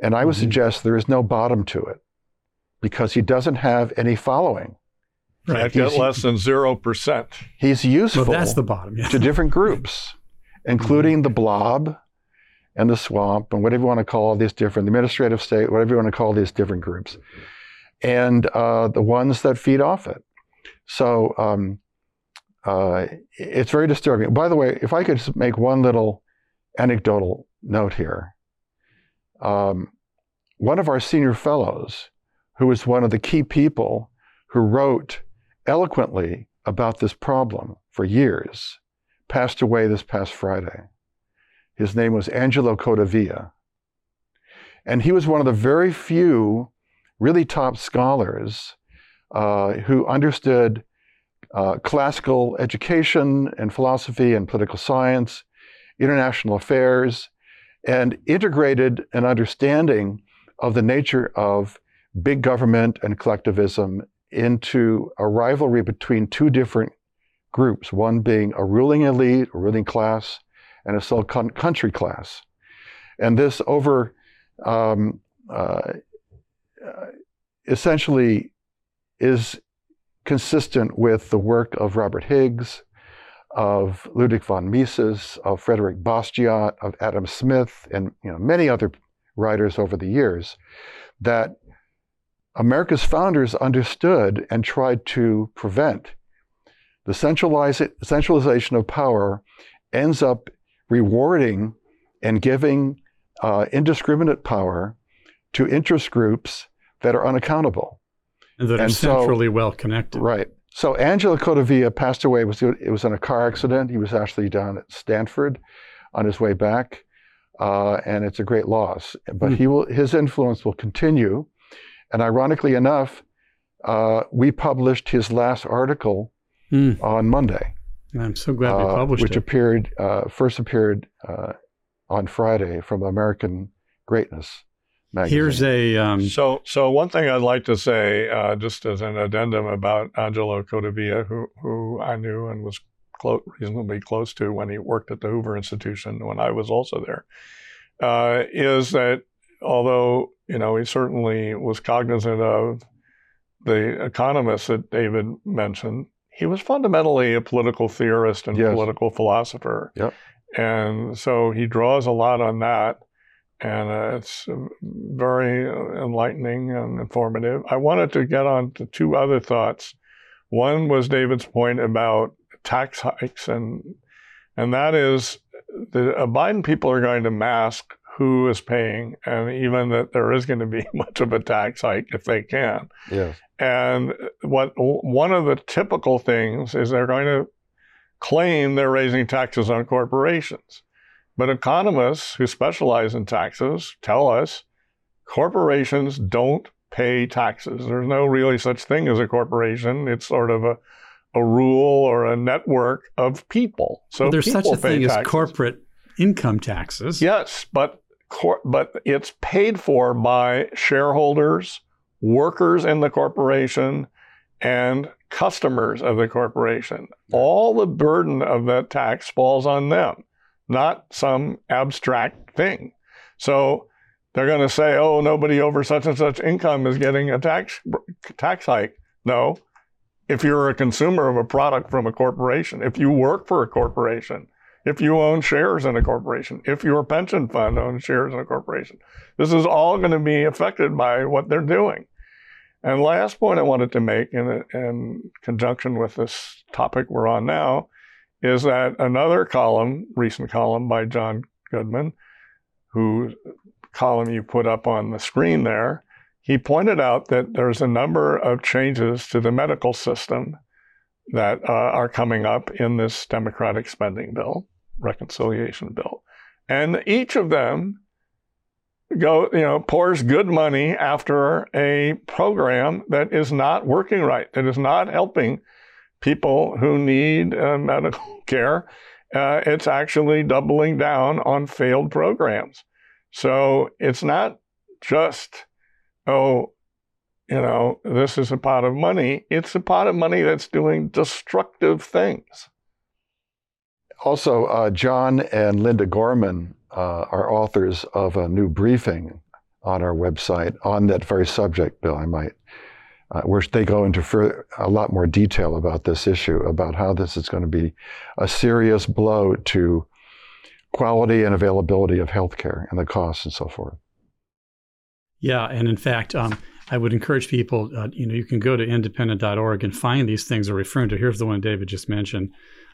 And I would Mhm. suggest there is no bottom to it because he doesn't have any following. Right. Can't get He's- less than 0%. He's useful. Well, that's the bottom. Yeah. to different groups, *laughs* including the blob and the swamp and whatever you want to call all these different, the administrative state, whatever you want to call these different groups, and uh, the ones that feed off it. So um, uh, it's very disturbing. By the way, if I could make one little anecdotal note here. Um, one of our senior fellows, who was one of the key people who wrote eloquently about this problem for years, passed away this past Friday. His name was Angelo Codevilla. And he was one of the very few really top scholars uh, who understood uh, classical education and philosophy and political science, international affairs, and integrated an understanding of the nature of big government and collectivism into a rivalry between two different groups, one being a ruling elite, a ruling class, and a so country class. And this over um, uh, essentially is consistent with the work of Robert Higgs, of Ludwig von Mises, of Frederick Bastiat, of Adam Smith, and you know, many other writers over the years, that America's founders understood and tried to prevent. The centralization of power ends up rewarding and giving uh, indiscriminate power to interest groups that are unaccountable. And that and are centrally so, well connected. Right. So Angelo Codevilla passed away. It was, it was in a car accident. He was actually down at Stanford on his way back. Uh, and it's a great loss. But mm. he will, his influence will continue. And ironically enough, uh, we published his last article mm. on Monday. And I'm so glad we uh, published which it. Which appeared, uh, first appeared uh, on Friday from American Greatness. Magazine. Here's a um, so so one thing I'd like to say, uh, just as an addendum about Angelo Codevilla, who who I knew and was close, reasonably close to when he worked at the Hoover Institution when I was also there, uh, is that although you know he certainly was cognizant of the economists that David mentioned, he was fundamentally a political theorist and yes. political philosopher. Yep. And so he draws a lot on that and uh, it's very enlightening and informative. I wanted to get on to two other thoughts. One was David's point about tax hikes, and and that is the uh, Biden people are going to mask who is paying, and even that there is going to be *laughs* much of a tax hike if they can. Yes. And what one of the typical things is they're going to claim they're raising taxes on corporations. But economists who specialize in taxes tell us corporations don't pay taxes. There's no really such thing as a corporation. It's sort of a, a rule or a network of people. So well, there's such a thing taxes. as corporate income taxes. Yes, but cor- but it's paid for by shareholders, workers in the corporation, and customers of the corporation. All the burden of that tax falls on them not some abstract thing. So they're going to say, oh, nobody over such and such income is getting a tax tax hike. No. If you're a consumer of a product from a corporation, if you work for a corporation, if you own shares in a corporation, if your pension fund owns shares in a corporation, this is all going to be affected by what they're doing. And last point I wanted to make in, in conjunction with this topic we're on now is that another column, recent column by John Goodman, who column you put up on the screen there, he pointed out that there's a number of changes to the medical system that uh, are coming up in this Democratic spending bill, reconciliation bill. And each of them go, you know, pours good money after a program that is not working right, that is not helping people who need uh, medical *laughs* care. Uh, it's actually doubling down on failed programs. So it's not just, oh, you know, this is a pot of money. It's a pot of money that's doing destructive things. Also, uh, John and Linda Gorman uh, are authors of a new briefing on our website on that very subject, Bill. I might uh, where they go into a lot more detail about this issue, about how this is going to be a serious blow to quality and availability of healthcare and the costs and so forth. Yeah, and in fact, um, I would encourage people. Uh, you know, you can go to independent.org and find these things are referring to. Here's the one David just mentioned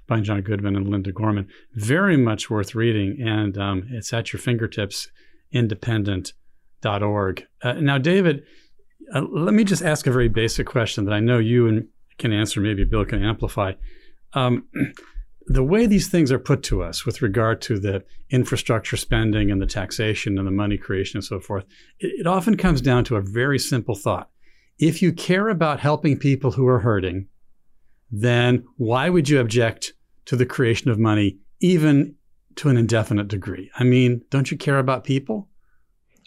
by John Goodman and Linda Gorman. Very much worth reading, and um, it's at your fingertips. Independent org. Uh, now, David, uh, let me just ask a very basic question that I know you and can answer. Maybe Bill can amplify. Um, *clears throat* the way these things are put to us with regard to the infrastructure spending and the taxation and the money creation and so forth, it, it often comes down to a very simple thought. If you care about helping people who are hurting, then why would you object to the creation of money, even to an indefinite degree? I mean, don't you care about people?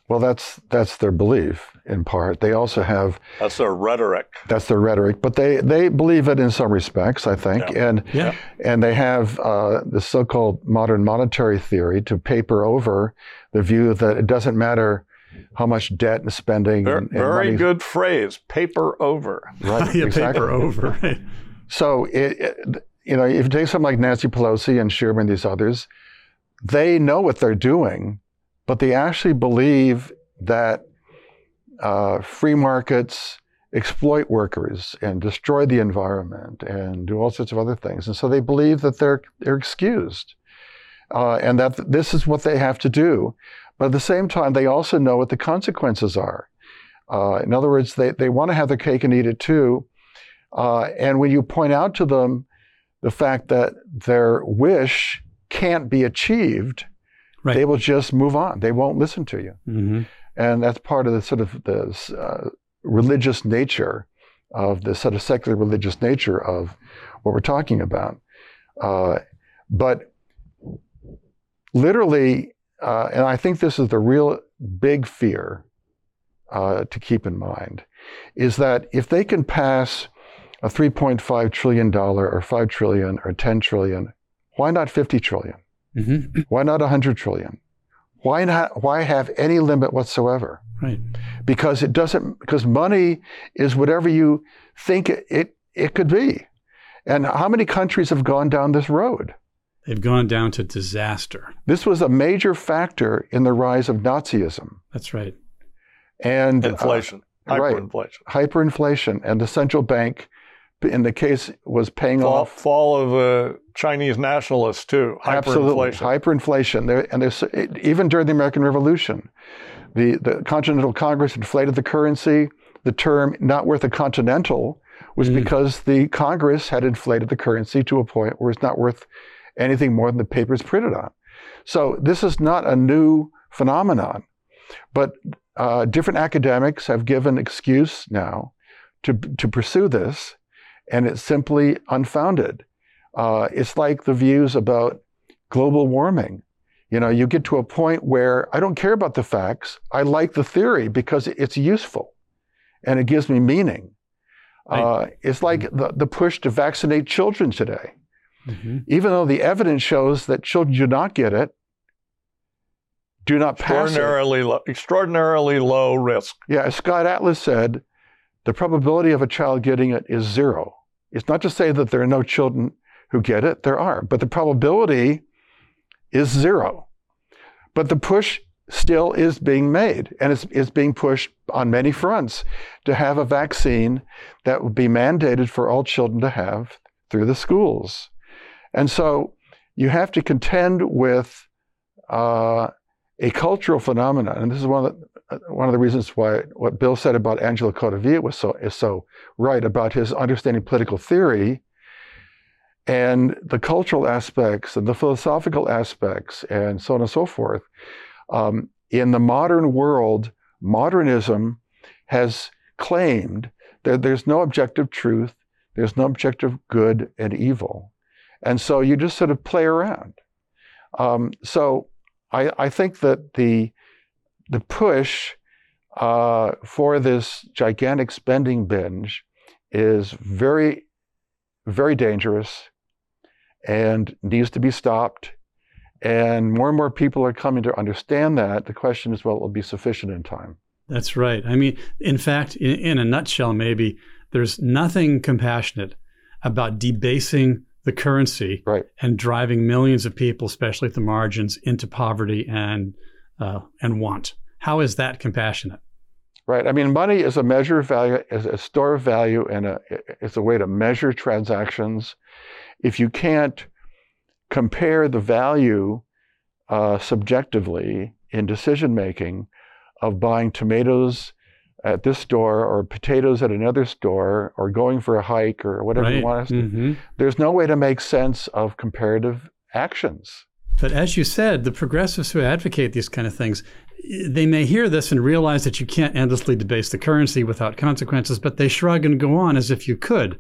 Well, that's that's their belief in part. They also have that's their rhetoric. That's their rhetoric, but they they believe it in some respects, I think, Yeah. and Yeah. and they have uh, the so-called modern monetary theory to paper over the view that it doesn't matter how much debt and spending. Very, and, and very money- good phrase. Paper over. Right, *laughs* yeah, exactly. paper over. Right. So it, it- you know, if you take someone like Nancy Pelosi and Schumer and these others, they know what they're doing, but they actually believe that uh, free markets exploit workers and destroy the environment and do all sorts of other things, and so they believe that they're they're excused, uh, and that this is what they have to do. But at the same time, they also know what the consequences are. Uh, in other words, they, they want to have their cake and eat it too. Uh, and when you point out to them the fact that their wish can't be achieved, Right. they will just move on. They won't listen to you. hmm And that's part of the sort of the uh, religious nature of the sort of secular religious nature of what we're talking about. Uh, but literally, uh, and I think this is the real big fear uh, to keep in mind, is that if they can pass a 3.5 trillion dollar or 5 trillion or 10 trillion, why not 50 trillion? Hmm Why not 100 trillion? Why not? Why have any limit whatsoever? Right. Because it doesn't. Because money is whatever you think it, it it could be. And how many countries have gone down this road? They've gone down to disaster. This was a major factor in the rise of Nazism That's right. and uh, Inflation. right. Hyperinflation. hyperinflation, and the central bank, in the case, was paying Fall, off fall of the Chinese nationalists too. Absolutely, Hyperinflation. hyperinflation. There, and there's even during the American Revolution, the the Continental Congress inflated the currency. The term "not worth a continental" was Mm. because the Congress had inflated the currency to a point where it's not worth anything more than the paper it's printed on. So this is not a new phenomenon, but uh, different academics have given excuse now to to pursue this, and it's simply unfounded. Uh, it's like the views about global warming. You know, you get to a point where I don't care about the facts. I like the theory because it's useful and it gives me meaning. Uh, it's like the, the push to vaccinate children today. hmm Even though the evidence shows that children do not get it, do not pass it. Extraordinarily low, extraordinarily low risk. Yeah, as Scott Atlas said, the probability of a child getting it is zero. It's not to say that there are no children who get it, there are, but the probability is zero. But the push still is being made, and it's, it's being pushed on many fronts to have a vaccine that would be mandated for all children to have through the schools. And so you have to contend with uh, a cultural phenomenon, and this is one of the uh, one of the reasons why what Bill said about Angelo Codevilla was so is so right about his understanding political theory and the cultural aspects and the philosophical aspects and so on and so forth. Um, in the modern world, modernism has claimed that there's no objective truth, there's no objective good and evil, and so you just sort of play around. Um, so I, I think that the the push uh, for this gigantic spending binge is very, very dangerous and needs to be stopped. And more and more people are coming to understand that. The question is, well, it will be sufficient in time. That's right. I mean, in fact, in, in a nutshell, maybe there's nothing compassionate about debasing the currency Right. and driving millions of people, especially at the margins, into poverty and uh, and want. How is that compassionate? Right. I mean, money is a measure of value, is a store of value, and a, it's a way to measure transactions. If you can't compare the value uh, subjectively in decision making of buying tomatoes at this store or potatoes at another store or going for a hike or whatever right. you want us to. Mhm. There's no way to make sense of comparative actions. But as you said, the progressives who advocate these kind of things, they may hear this and realize that you can't endlessly debase the currency without consequences, but they shrug and go on as if you could.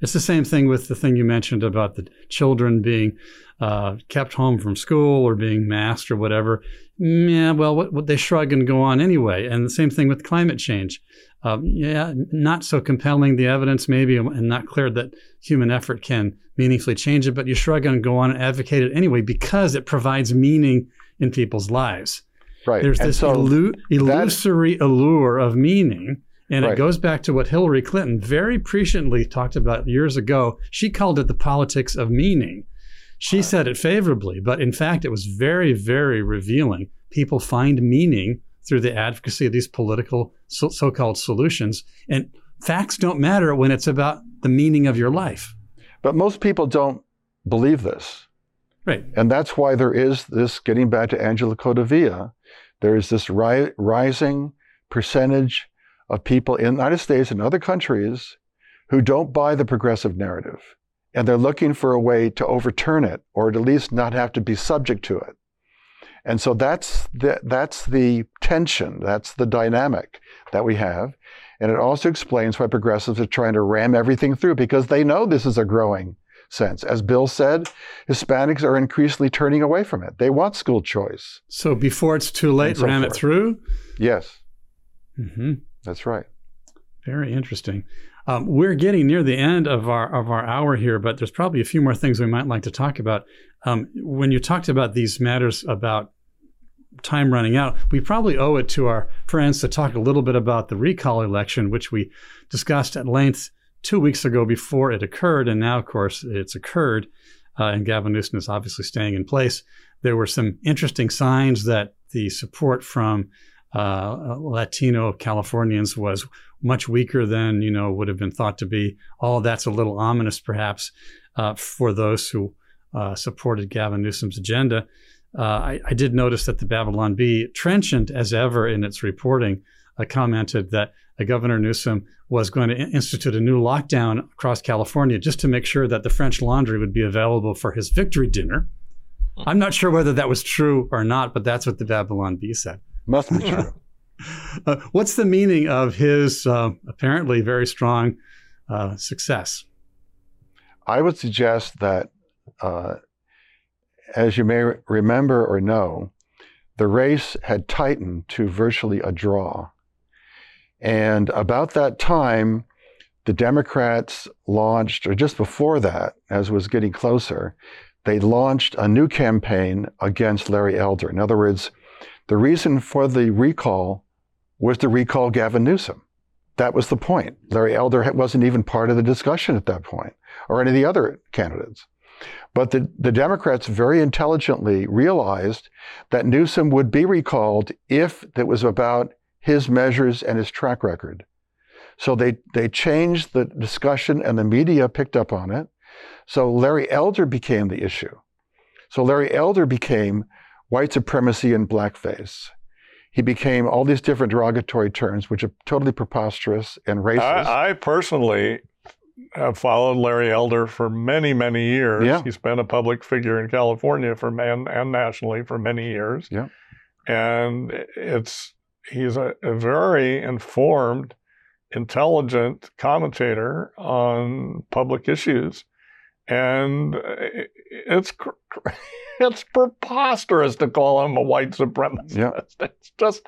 It's the same thing with the thing you mentioned about the children being uh, kept home from school or being masked or whatever. Yeah, well, what, what they shrug and go on anyway. And the same thing with climate change. Um, yeah, not so compelling the evidence maybe, and not clear that human effort can meaningfully change it. But you shrug and go on and advocate it anyway because it provides meaning in people's lives. Right. There's and this so illu- illusory allure of meaning. And Right. it goes back to what Hillary Clinton very presciently talked about years ago. She called it the politics of meaning. She ah. said it favorably, but in fact, it was very, very revealing. People find meaning through the advocacy of these political so called solutions. And facts don't matter when it's about the meaning of your life. but most people don't believe this. Right. And that's why there is this, getting back to Angelo Codevilla, there is this ri- rising percentage of people in the United States and other countries who don't buy the progressive narrative. And they're looking for a way to overturn it or at least not have to be subject to it. And so that's the, that's the tension, that's the dynamic that we have. And it also explains why progressives are trying to ram everything through because they know this is a growing sense. As Bill said, Hispanics are increasingly turning away from it. They want school choice. So before it's too late, so ram it through. Yes, hmm that's right. Very interesting. Um, we're getting near the end of our of our hour here, but there's probably a few more things we might like to talk about. Um, when you talked about these matters about time running out, we probably owe it to our friends to talk a little bit about the recall election, which we discussed at length two weeks ago before it occurred, and now, of course, it's occurred, uh, and Gavin Newsom is obviously staying in place. There were some interesting signs that the support from uh, Latino Californians was much weaker than you know would have been thought to be. All that's a little ominous, perhaps, uh, for those who uh, supported Gavin Newsom's agenda. Uh, I, I did notice that the Babylon Bee, trenchant as ever in its reporting, uh, commented that Governor Newsom was going to institute a new lockdown across California just to make sure that the French Laundry would be available for his victory dinner. I'm not sure whether that was true or not, but that's what the Babylon Bee said. Must be true. *laughs* Uh, what's the meaning of his uh, apparently very strong uh, success? I would suggest that, uh, as you may remember or know, the race had tightened to virtually a draw. And about that time, the Democrats launched, or just before that, as it was getting closer, they launched a new campaign against Larry Elder. In other words, the reason for the recall was to recall Gavin Newsom. That was the point. Larry Elder wasn't even part of the discussion at that point, or any of the other candidates. But the, the Democrats very intelligently realized that Newsom would be recalled if it was about his measures and his track record. So they, they changed the discussion and the media picked up on it. So Larry Elder became the issue. So Larry Elder became white supremacy and blackface. He became all these different derogatory terms, which are totally preposterous and racist. I, I personally have followed Larry Elder for many, many years. Yeah. He's been a public figure in California for and, and nationally for many years. Yeah. And it's he's a, a very informed, intelligent commentator on public issues. And it's *laughs* it's preposterous to call him a white supremacist. Yeah. *laughs* It's just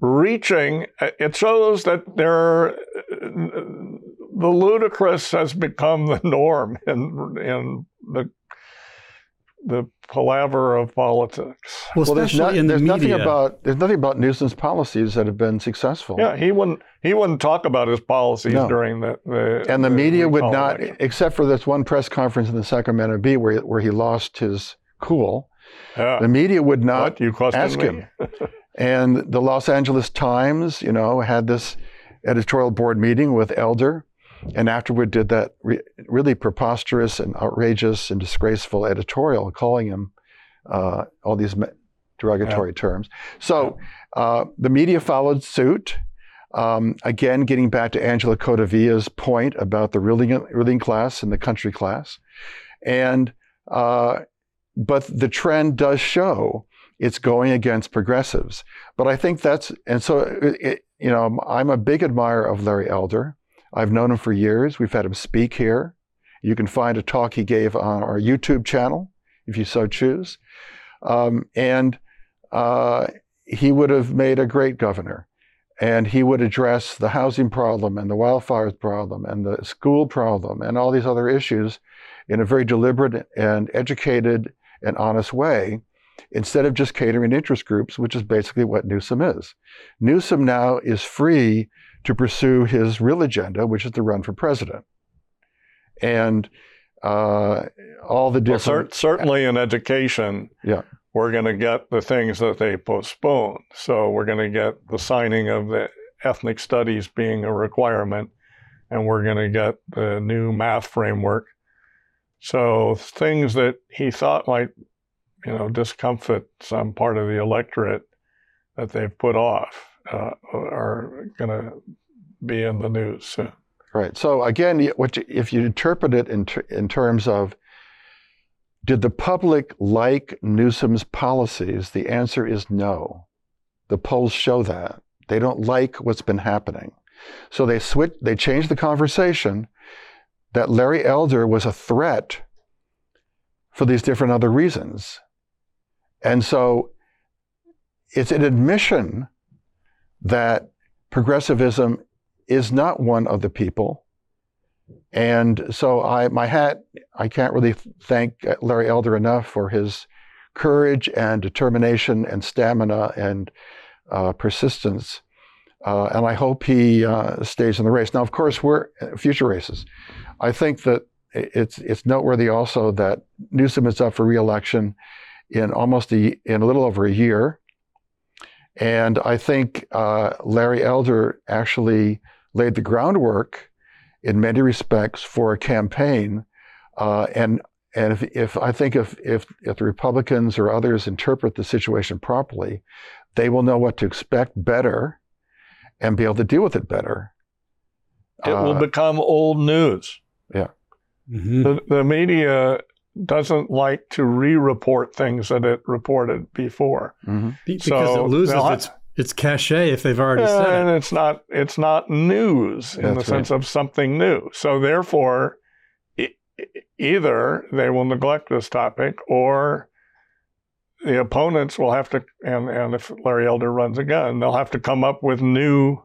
reaching. It shows that there, the ludicrous has become the norm in in the the palaver of politics. Well, Well, there's, especially not- in the there's nothing media. about there's nothing about Newsom's policies that have been successful. Yeah, he wouldn't he wouldn't talk about his policies No. during the, the and the media would not, election. except for this one press conference in the Sacramento Bee where where he lost his cool. Yeah. The media would not you question ask me? him. And the Los Angeles Times, you know, had this editorial board meeting with Elder, and afterward did that re- really preposterous and outrageous and disgraceful editorial, calling him uh, all these me- derogatory terms. So uh, the media followed suit. Um, again, getting back to Angelo Codevilla's point about the ruling, ruling class and the country class. And, uh, but the trend does show it's going against progressives. But I think that's, and so, it, you know, I'm a big admirer of Larry Elder. I've known him for years. We've had him speak here. You can find a talk he gave on our YouTube channel if you so choose. Um, and uh, he would have made a great governor. And he would address the housing problem and the wildfires problem and the school problem and all these other issues in a very deliberate and educated and honest way instead of just catering interest groups, which is basically what Newsom is. Newsom now is free to pursue his real agenda, which is to run for president. And uh, all the different. Well, cer- certainly in education, yeah. we're going to get the things that they postponed. So we're going to get the signing of the ethnic studies being a requirement, and we're going to get the new math framework. So things that he thought might, you know, discomfort some part of the electorate that they've put off uh, are going to be in the news. Right. So again, what you, if you interpret it in, ter- in terms of did the public like Newsom's policies? The answer is no. The polls show that. They don't like what's been happening. So they switch, they changed the conversation that Larry Elder was a threat for these different other reasons. And so it's an admission that progressivism is not one of the people. And so I, my hat, I can't really thank Larry Elder enough for his courage and determination and stamina and uh, persistence. Uh, and I hope he uh, stays in the race. Now, of course, we're uh, future races. I think that it's it's noteworthy also that Newsom is up for reelection in almost a, in a little over a year, and I think uh, Larry Elder actually laid the groundwork in many respects for a campaign. Uh, and and if, if I think if, if, if the Republicans or others interpret the situation properly, they will know what to expect better and be able to deal with it better. It uh, will become old news. Yeah. Mm-hmm. The, the media doesn't like to re-report things that it reported before mm-hmm. because so it loses its it's cachet if they've already said it. and it. it's not it's not news in That's the sense right. of something new. So therefore, e- either they will neglect this topic or the opponents will have to and and if Larry Elder runs again, they'll have to come up with new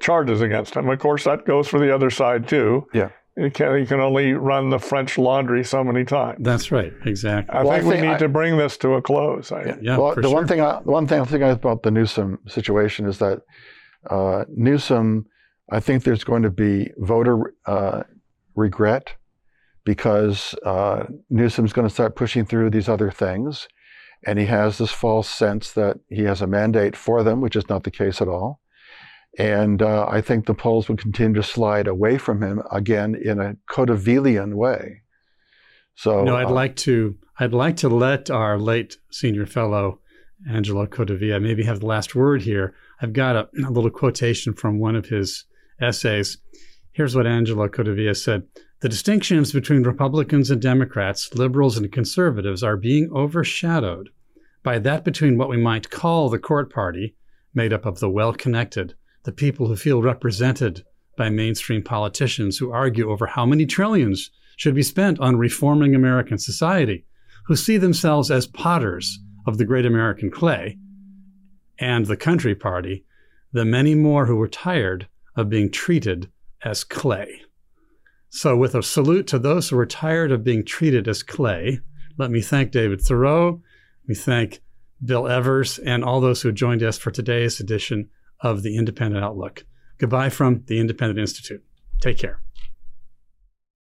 charges against him. Of course, that goes for the other side too. Yeah. You can, you can only run the French laundry so many times. That's right. Exactly. I well, think I we need I, to bring this to a close. I, yeah. yeah. Well, the sure. one thing, I, the one thing I think about the Newsom situation is that uh, Newsom, I think there's going to be voter uh, regret because uh, Newsom's going to start pushing through these other things, and he has this false sense that he has a mandate for them, which is not the case at all. And uh, I think the polls would continue to slide away from him again in a Codevillian way. So, no, I'd uh, like to. I'd like to let our late senior fellow Angelo Codevilla maybe have the last word here. I've got a, a little quotation from one of his essays. Here's what Angelo Codevilla said: "The distinctions between Republicans and Democrats, liberals and conservatives, are being overshadowed by that between what we might call the court party, made up of the well-connected." The people who feel represented by mainstream politicians who argue over how many trillions should be spent on reforming American society, who see themselves as potters of the great American clay, and the country party, the many more who were tired of being treated as clay. So, with a salute to those who are tired of being treated as clay, let me thank David Theroux. We thank Bill Evers and all those who joined us for today's edition of the Independent Outlook. Goodbye from the Independent Institute. Take care.